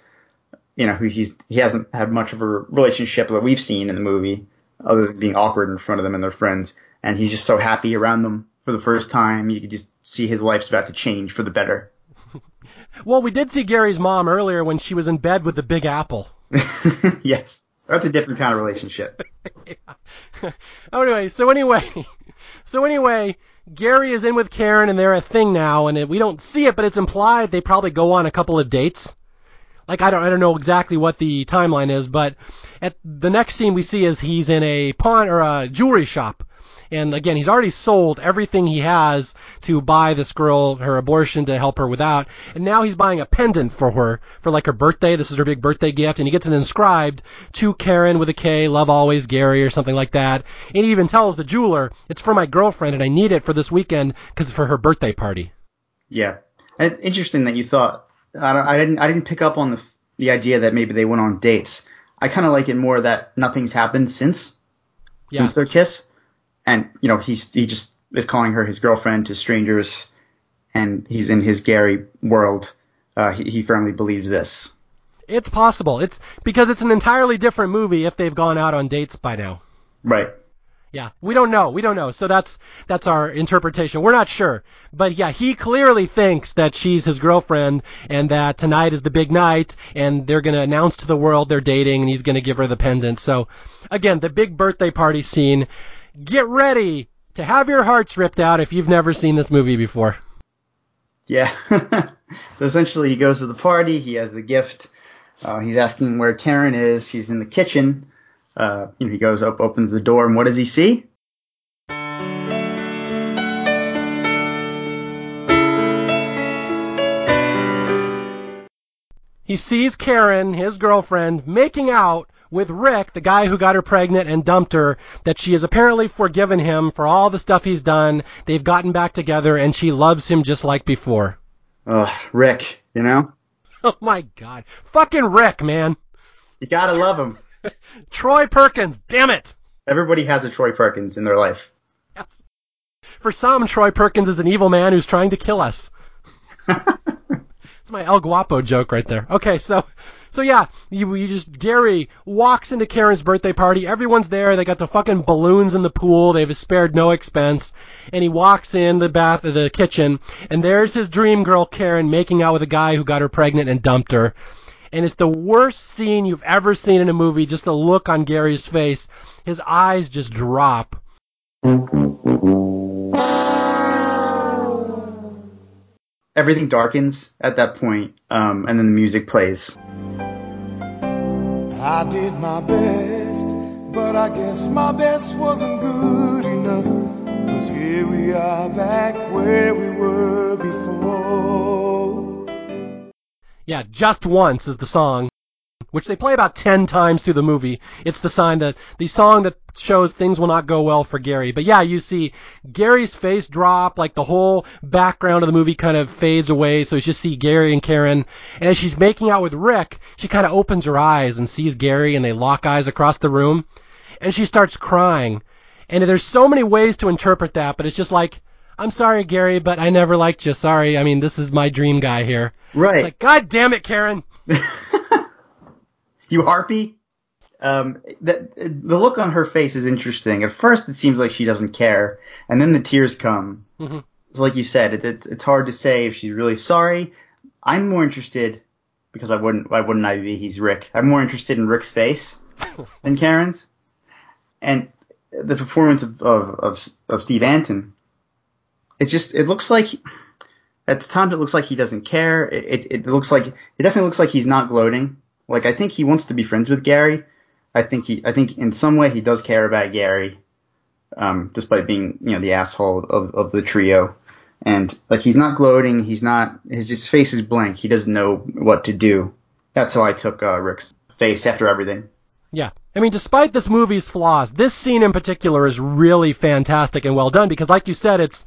[SPEAKER 2] You know, who he's he hasn't had much of a relationship that we've seen in the movie, other than being awkward in front of them and their friends. And he's just so happy around them for the first time. You could just see his life's about to change for the better.
[SPEAKER 1] Well, we did see Gary's mom earlier when she was in bed with the Big Apple.
[SPEAKER 2] yes, that's a different kind of relationship.
[SPEAKER 1] Anyway, so anyway, so anyway, Gary is in with Karen and they're a thing now, and we don't see it, but it's implied they probably go on a couple of dates. Like I don't, I don't know exactly what the timeline is, but at the next scene we see is he's in a pawn or a jewelry shop. And again, he's already sold everything he has to buy this girl her abortion to help her without. And now he's buying a pendant for her for like her birthday. This is her big birthday gift. And he gets it inscribed to Karen with a K, love always Gary or something like that. And he even tells the jeweler, it's for my girlfriend and I need it for this weekend because it's for her birthday party.
[SPEAKER 2] Yeah, interesting that you thought. I, don't, I didn't. I didn't pick up on the the idea that maybe they went on dates. I kind of like it more that nothing's happened since
[SPEAKER 1] Yeah.
[SPEAKER 2] since their kiss, and you know he's he just is calling her his girlfriend to strangers, and he's in his Gary world. Uh, he, he firmly believes this.
[SPEAKER 1] It's possible. It's because it's an entirely different movie if they've gone out on dates by now.
[SPEAKER 2] Right.
[SPEAKER 1] Yeah, we don't know. We don't know. So that's that's our interpretation. We're not sure. But yeah, he clearly thinks that she's his girlfriend and that tonight is the big night and they're going to announce to the world they're dating and he's going to give her the pendant. So again, the big birthday party scene. Get ready to have your hearts ripped out if you've never seen this movie before.
[SPEAKER 2] Yeah. so essentially, he goes to the party. He has the gift. Uh, he's asking where Karen is. she's in the kitchen. Uh, you know, he goes up, opens the door, and what does he see?
[SPEAKER 1] He sees Karen, his girlfriend, making out with Rick, the guy who got her pregnant and dumped her, that she has apparently forgiven him for all the stuff he's done. They've gotten back together and she loves him just like before.
[SPEAKER 2] Ugh, Rick. You know,
[SPEAKER 1] Oh my god. Fucking Rick, man.
[SPEAKER 2] you gotta love him.
[SPEAKER 1] Troy Perkins, damn it.
[SPEAKER 2] Everybody has a Troy Perkins in their life.
[SPEAKER 1] Yes. For some, Troy Perkins is an evil man who's trying to kill us. It's my El Guapo joke right there. Okay, so, so yeah, you, you just, Gary walks into Karen's birthday party. Everyone's there. They got the fucking balloons in the pool. They've spared no expense. And he walks in the bath, of the kitchen, and there's his dream girl, Karen, making out with a guy who got her pregnant and dumped her. And it's the worst scene you've ever seen in a movie. Just the look on Gary's face. His eyes just drop.
[SPEAKER 2] Everything darkens at that point, um, and then the music plays.
[SPEAKER 5] I did my best, but I guess my best wasn't good enough. Cause here we are back where we were before.
[SPEAKER 1] Yeah, Just Once is the song, which they play about 10 times through the movie. It's the sign that, the song that shows things will not go well for Gary. But yeah, you see Gary's face drop, like the whole background of the movie kind of fades away, so you just see Gary and Karen. And as she's making out with Rick, she kind of opens her eyes and sees Gary and they lock eyes across the room. And she starts crying. And there's so many ways to interpret that, but it's just like, I'm sorry, Gary, but I never liked you. Sorry. I mean, this is my dream guy here.
[SPEAKER 2] Right.
[SPEAKER 1] It's like, God damn it, Karen.
[SPEAKER 2] you harpy. Um, that the look on her face is interesting. At first, it seems like she doesn't care, and then the tears come.
[SPEAKER 1] Mhm.
[SPEAKER 2] It's like you said. It, it's it's hard to say if she's really sorry. I'm more interested because I wouldn't. Why wouldn't I be? He's Rick. I'm more interested in Rick's face than Karen's, and the performance of of of, of Steve Antin. It just it looks like at times it looks like he doesn't care. It, it it looks like it definitely looks like he's not gloating. Like I think he wants to be friends with Gary. I think he I think in some way he does care about Gary, um, despite being you know the asshole of of the trio. And like he's not gloating. He's not. His his face is blank. He doesn't know what to do. That's how I took uh, Rick's face after everything.
[SPEAKER 1] Yeah. I mean, despite this movie's flaws, this scene in particular is really fantastic and well done because, like you said, it's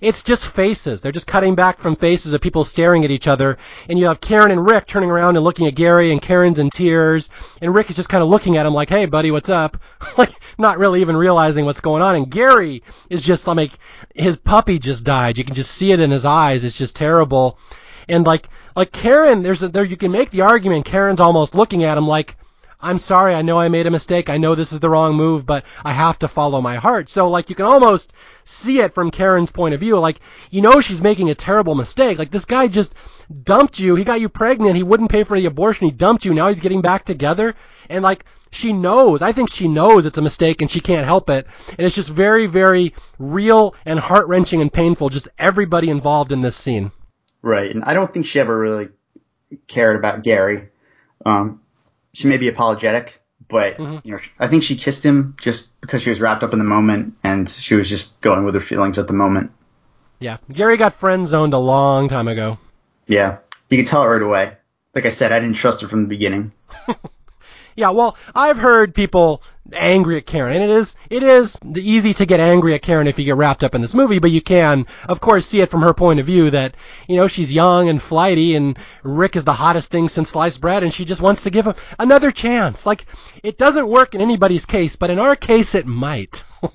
[SPEAKER 1] it's just faces. They're just cutting back from faces of people staring at each other, and you have Karen and Rick turning around and looking at Gary, and Karen's in tears, and Rick is just kind of looking at him like, "Hey, buddy, what's up?" like not really even realizing what's going on, and Gary is just like his puppy just died. You can just see it in his eyes. It's just terrible, and like like Karen, there's a, there you can make the argument. Karen's almost looking at him like. I'm sorry, I know I made a mistake. I know this is the wrong move, but I have to follow my heart. So like you can almost see it from Karen's point of view. Like you know she's making a terrible mistake. Like this guy just dumped you. He got you pregnant. He wouldn't pay for the abortion. He dumped you. Now he's getting back together. And like she knows. I think she knows it's a mistake and she can't help it. And it's just very, very real and heart wrenching and painful. Just everybody involved in this scene.
[SPEAKER 2] Right, and I don't think she ever really cared about Gary. Um, she may be apologetic, but
[SPEAKER 1] Mhm.
[SPEAKER 2] you know, I think she kissed him just because she was wrapped up in the moment, and she was just going with her feelings at the moment.
[SPEAKER 1] Yeah. Gary got friend zoned a long time ago.
[SPEAKER 2] Yeah, you could tell it right away. Like I said, I didn't trust her from the beginning.
[SPEAKER 1] Yeah, well, I've heard people angry at Karen, and it is it is easy to get angry at Karen if you get wrapped up in this movie, but you can, of course, see it from her point of view that you know she's young and flighty, and Rick is the hottest thing since sliced bread, and she just wants to give him another chance. Like it doesn't work in anybody's case, but in our case, it might.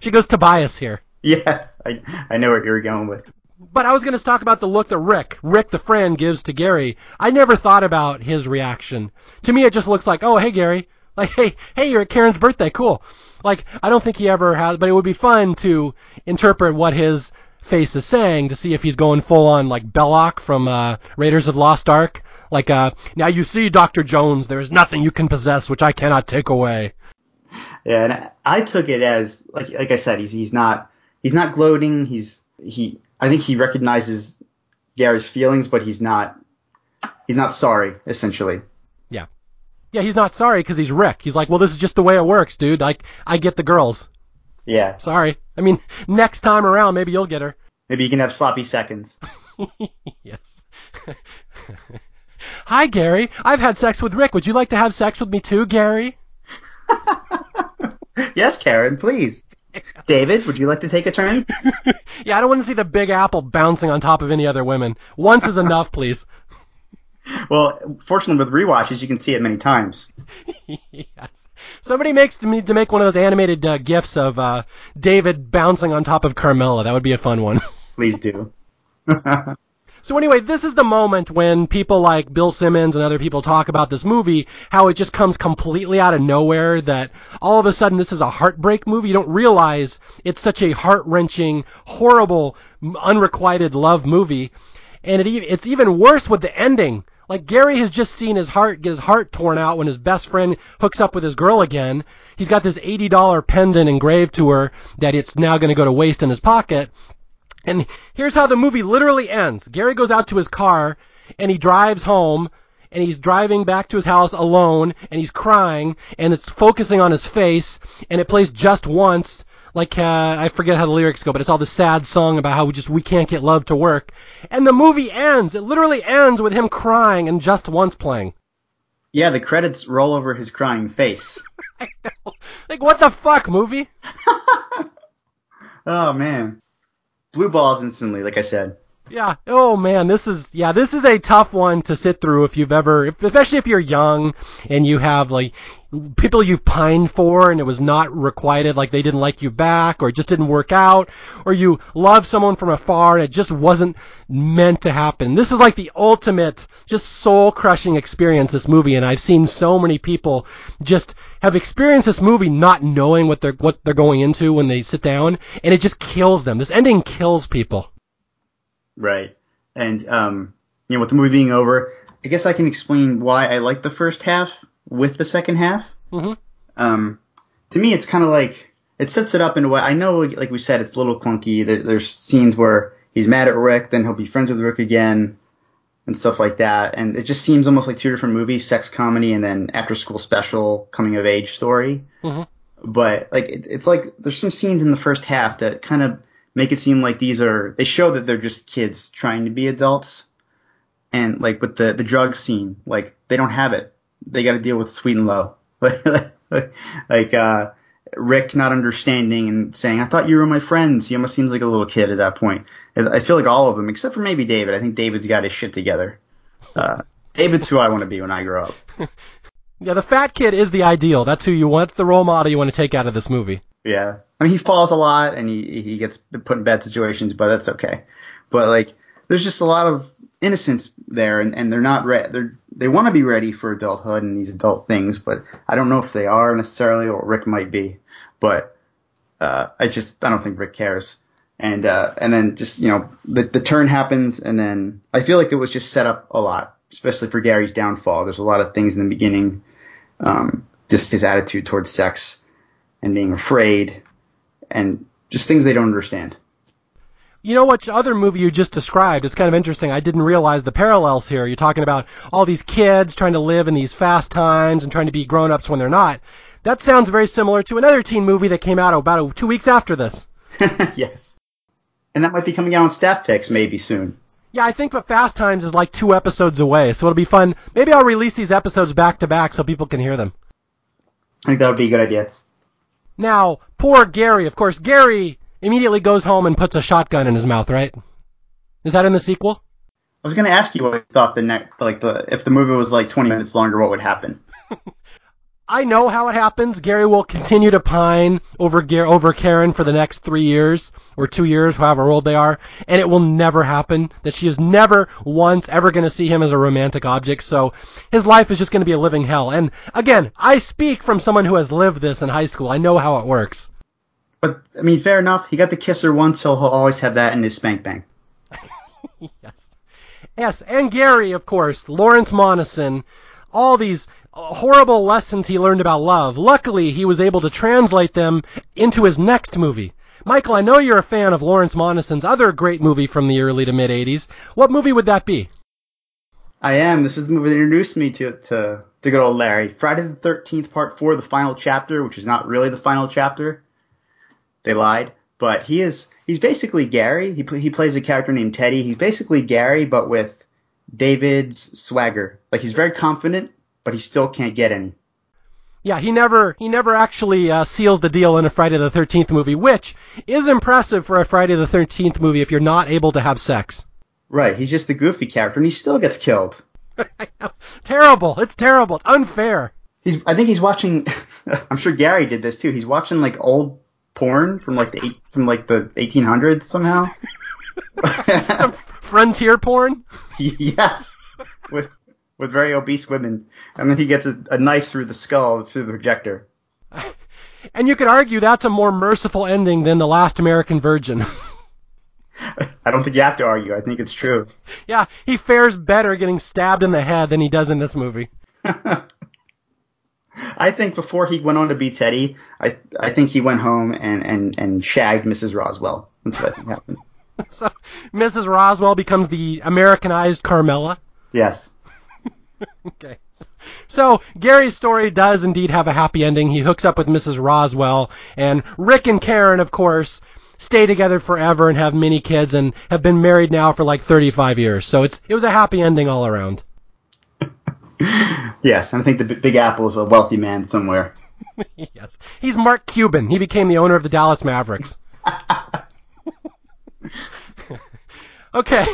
[SPEAKER 1] she goes Tobias here.
[SPEAKER 2] Yes, I I know what you're going with.
[SPEAKER 1] But I was going to talk about the look that Rick, Rick the friend, gives to Gary. I never thought about his reaction. To me, it just looks like, oh, hey, Gary. Like, hey, hey, you're at Karen's birthday. Cool. Like, I don't think he ever has, but it would be fun to interpret what his face is saying to see if he's going full on like Belloq from uh, Raiders of the Lost Ark. Like, uh, now you see, Dr. Jones, there is nothing you can possess which I cannot take away.
[SPEAKER 2] Yeah, and I took it as like like I said, he's he's not he's not gloating. He's he I think he recognizes Gary's feelings, but he's not he's not sorry essentially.
[SPEAKER 1] Yeah. He's not sorry because he's Rick. He's like, well, this is just the way it works, dude. Like, I get the girls.
[SPEAKER 2] Yeah,
[SPEAKER 1] Sorry. I mean, next time around, maybe you'll get her.
[SPEAKER 2] maybe you can have sloppy seconds.
[SPEAKER 1] yes. Hi, Gary. I've had sex with Rick. Would you like to have sex with me too, Gary?
[SPEAKER 2] yes, Karen, please. David, would you like to take a turn?
[SPEAKER 1] Yeah, I don't want to see the big apple bouncing on top of any other women. Once is enough, please.
[SPEAKER 2] Well, fortunately with rewatches, you can see it many times.
[SPEAKER 1] yes. Somebody makes to me to make one of those animated uh, gifs of uh, David bouncing on top of Carmela. That would be a fun one.
[SPEAKER 2] Please do.
[SPEAKER 1] So anyway, this is the moment when people like Bill Simmons and other people talk about this movie, how it just comes completely out of nowhere that all of a sudden this is a heartbreak movie. You don't realize it's such a heart-wrenching, horrible, unrequited love movie. And it, it's even worse with the ending. Like Gary has just seen his heart get his heart torn out when his best friend hooks up with his girl again. He's got this $80 pendant engraved to her that it's now going to go to waste in his pocket. And here's how the movie literally ends. Gary goes out to his car and he drives home and he's driving back to his house alone and he's crying and it's focusing on his face and it plays just once like uh, I forget how the lyrics go, but it's all the sad song about how we just we can't get love to work. And the movie ends. It literally ends with him crying and just once playing.
[SPEAKER 2] Yeah, the credits roll over his crying face.
[SPEAKER 1] Like what the fuck, movie?
[SPEAKER 2] Oh man, blue balls instantly. Like I said.
[SPEAKER 1] Yeah. Oh man, this is yeah, this is a tough one to sit through if you've ever, if, especially if you're young and you have like people you've pined for and it was not requited, like they didn't like you back or it just didn't work out, or you love someone from afar and it just wasn't meant to happen. This is like the ultimate, just soul crushing experience. This movie, and I've seen so many people just have experienced this movie not knowing what they're what they're going into when they sit down, and it just kills them. This ending kills people.
[SPEAKER 2] Right. And um, you know, with the movie being over, I guess I can explain why I like the first half with the second half.
[SPEAKER 1] Mhm.
[SPEAKER 2] Um, to me, it's kind of like it sets it up in a way. I know, like we said, it's a little clunky. There, there's scenes where he's mad at Rick, then he'll be friends with Rick again, and stuff like that. And it just seems almost like two different movies: sex comedy and then after school special coming of age story.
[SPEAKER 1] Mhm.
[SPEAKER 2] But like, it, it's like there's some scenes in the first half that kind of make it seem like these are they show that they're just kids trying to be adults and like with the the drug scene like they don't have it they got to deal with sweet and low like uh rick not understanding and saying i thought you were my friends he almost seems like a little kid at that point i feel like all of them except for maybe david i think david's got his shit together uh david's who i want to be when i grow up
[SPEAKER 1] Yeah, the fat kid is the ideal. That's who you want. That's the role model you want to take out of this movie.
[SPEAKER 2] Yeah. I mean, he falls a lot and he, he gets put in bad situations, but that's okay. But like, there's just a lot of innocence there and, and they're not ready. They're, they want to be ready for adulthood and these adult things, but I don't know if they are necessarily or Rick might be, but, uh, I just, I don't think Rick cares. And, uh, and then just, you know, the, the turn happens and then I feel like it was just set up a lot, especially for Gary's downfall. There's a lot of things in the beginning, um, just his attitude towards sex and being afraid and just things they don't understand.
[SPEAKER 1] You know what other movie you just described? It's kind of interesting. I didn't realize the parallels here. You're talking about all these kids trying to live in these fast times and trying to be grown-ups when they're not. That sounds very similar to another teen movie that came out about two weeks after this.
[SPEAKER 2] yes. And that might be coming out on staff picks maybe soon.
[SPEAKER 1] Yeah, I think but Fast Times is like two episodes away, so it'll be fun. Maybe I'll release these episodes back to back so people can hear them.
[SPEAKER 2] I think that would be a good idea.
[SPEAKER 1] Now, poor Gary, of course, Gary immediately goes home and puts a shotgun in his mouth, right? Is that in the sequel?
[SPEAKER 2] I was going to ask you what you thought the next, like the, if the movie was like 20 minutes longer, what would happen?
[SPEAKER 1] I know how it happens. Gary will continue to pine over Gar- over Karen for the next three years or two years, however old they are, and it will never happen. That she is never once ever going to see him as a romantic object. So his life is just going to be a living hell. And again, I speak from someone who has lived this in high school. I know how it works.
[SPEAKER 2] But, I mean, fair enough. He got the kisser once, so he'll always have that in his spank bang.
[SPEAKER 1] yes. Yes, and Gary, of course, Lawrence Monoson, all these horrible lessons he learned about love. Luckily, he was able to translate them into his next movie. Michael, I know you're a fan of Lawrence Monoson's other great movie from the early to mid 80s. What movie would that be?
[SPEAKER 2] I am. This is the movie that introduced me to, to, to good old Larry. Friday the 13th, part four, the final chapter, which is not really the final chapter. They lied. But he is, he's basically Gary. He, he plays a character named Teddy. He's basically Gary, but with David's swagger. Like he's very confident, but he still can't get any.
[SPEAKER 1] Yeah, he never he never actually uh, seals the deal in a Friday the 13th movie, which is impressive for a Friday the 13th movie if you're not able to have sex.
[SPEAKER 2] Right. He's just the goofy character and he still gets killed.
[SPEAKER 1] terrible. It's terrible. It's unfair.
[SPEAKER 2] He's, I think he's watching, I'm sure Gary did this too. He's watching like old porn from like the eight, from like the 1800s somehow.
[SPEAKER 1] Some frontier porn.
[SPEAKER 2] yes. With, with very obese women. And then he gets a, a knife through the skull through the projector.
[SPEAKER 1] And you could argue that's a more merciful ending than the last American Virgin.
[SPEAKER 2] I don't think you have to argue. I think it's true.
[SPEAKER 1] yeah, he fares better getting stabbed in the head than he does in this movie.
[SPEAKER 2] I think before he went on to be Teddy, I I think he went home and and and shagged Mrs. Roswell. That's what I think happened.
[SPEAKER 1] So Mrs. Roswell becomes the Americanized Carmela.
[SPEAKER 2] Yes.
[SPEAKER 1] Okay. So Gary's story does indeed have a happy ending. He hooks up with Mrs. Roswell, and Rick and Karen, of course, stay together forever and have many kids, and have been married now for like 35 years. So it's it was a happy ending all around.
[SPEAKER 2] Yes, I think the B- Big Apple is a wealthy man somewhere.
[SPEAKER 1] yes, he's Mark Cuban. He became the owner of the Dallas Mavericks. okay,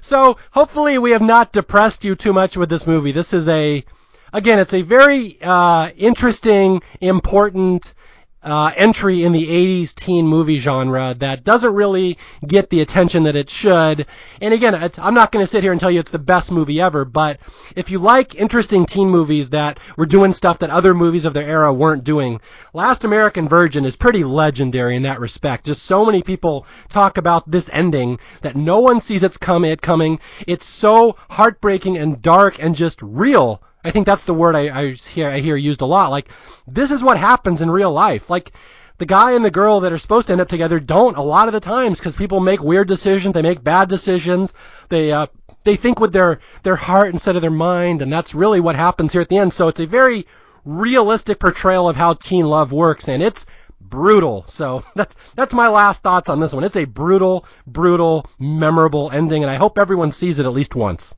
[SPEAKER 1] so hopefully we have not depressed you too much with this movie. This is a, again, it's a very uh, interesting, important uh, entry in the 80s teen movie genre that doesn't really get the attention that it should. And again, I'm not going to sit here and tell you it's the best movie ever, but if you like interesting teen movies that were doing stuff that other movies of their era weren't doing, Last American Virgin is pretty legendary in that respect. Just so many people talk about this ending that no one sees it's come, it coming. It's so heartbreaking and dark and just real. I think that's the word I, I hear I hear used a lot. Like this is what happens in real life. Like the guy and the girl that are supposed to end up together don't a lot of the times because people make weird decisions. They make bad decisions. They uh, they think with their their heart instead of their mind, and that's really what happens here at the end. So it's a very realistic portrayal of how teen love works, and it's brutal. So that's that's my last thoughts on this one. It's a brutal, brutal, memorable ending, and I hope everyone sees it at least once.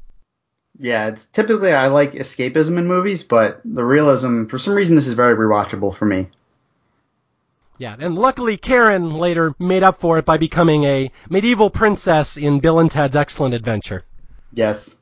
[SPEAKER 2] Yeah, it's typically I like escapism in movies, but the realism, for some reason, this is very rewatchable for me.
[SPEAKER 1] Yeah, and luckily Karen later made up for it by becoming a medieval princess in Bill and Ted's Excellent Adventure.
[SPEAKER 2] Yes,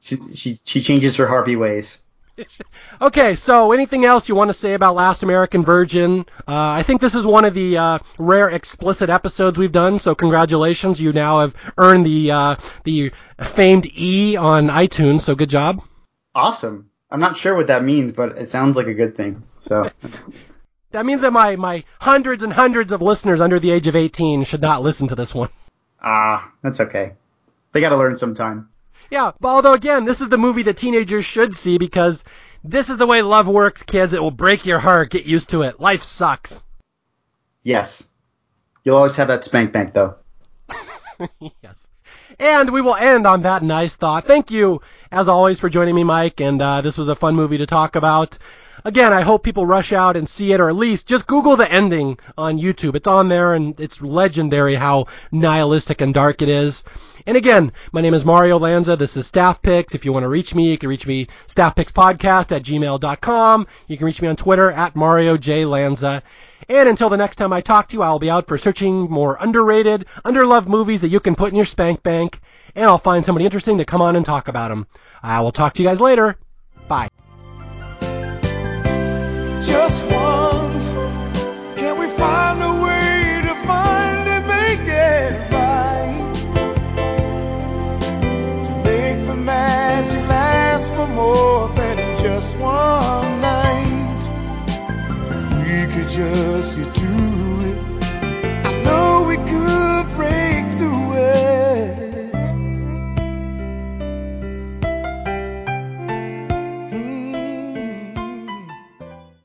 [SPEAKER 2] she she she changes her Harvey ways.
[SPEAKER 1] Okay, so anything else you want to say about Last American Virgin? Uh, I think this is one of the uh, rare explicit episodes we've done, so congratulations. You now have earned the uh, the famed E on iTunes, so good job.
[SPEAKER 2] Awesome. I'm not sure what that means, but it sounds like a good thing. So
[SPEAKER 1] That means that my, my hundreds and hundreds of listeners under the age of 18 should not listen to this one.
[SPEAKER 2] ah, that's okay. They got to learn sometime.
[SPEAKER 1] Yeah, but although again, this is the movie that teenagers should see because this is the way love works, kids. It will break your heart. Get used to it. Life sucks.
[SPEAKER 2] Yes, you'll always have that spank bank though.
[SPEAKER 1] yes. And we will end on that nice thought. Thank you, as always, for joining me, Mike. And uh, this was a fun movie to talk about. Again, I hope people rush out and see it, or at least just Google the ending on YouTube. It's on there, and it's legendary how nihilistic and dark it is. And again, my name is Mario Lanza. This is Staff Picks. If you want to reach me, you can reach me staffpickspodcast at gmail.com. You can reach me on Twitter at Mario J. Lanza. And until the next time I talk to you, I'll be out for searching more underrated, underloved movies that you can put in your spank bank, and I'll find somebody interesting to come on and talk about them. I will talk to you guys later. Bye. just you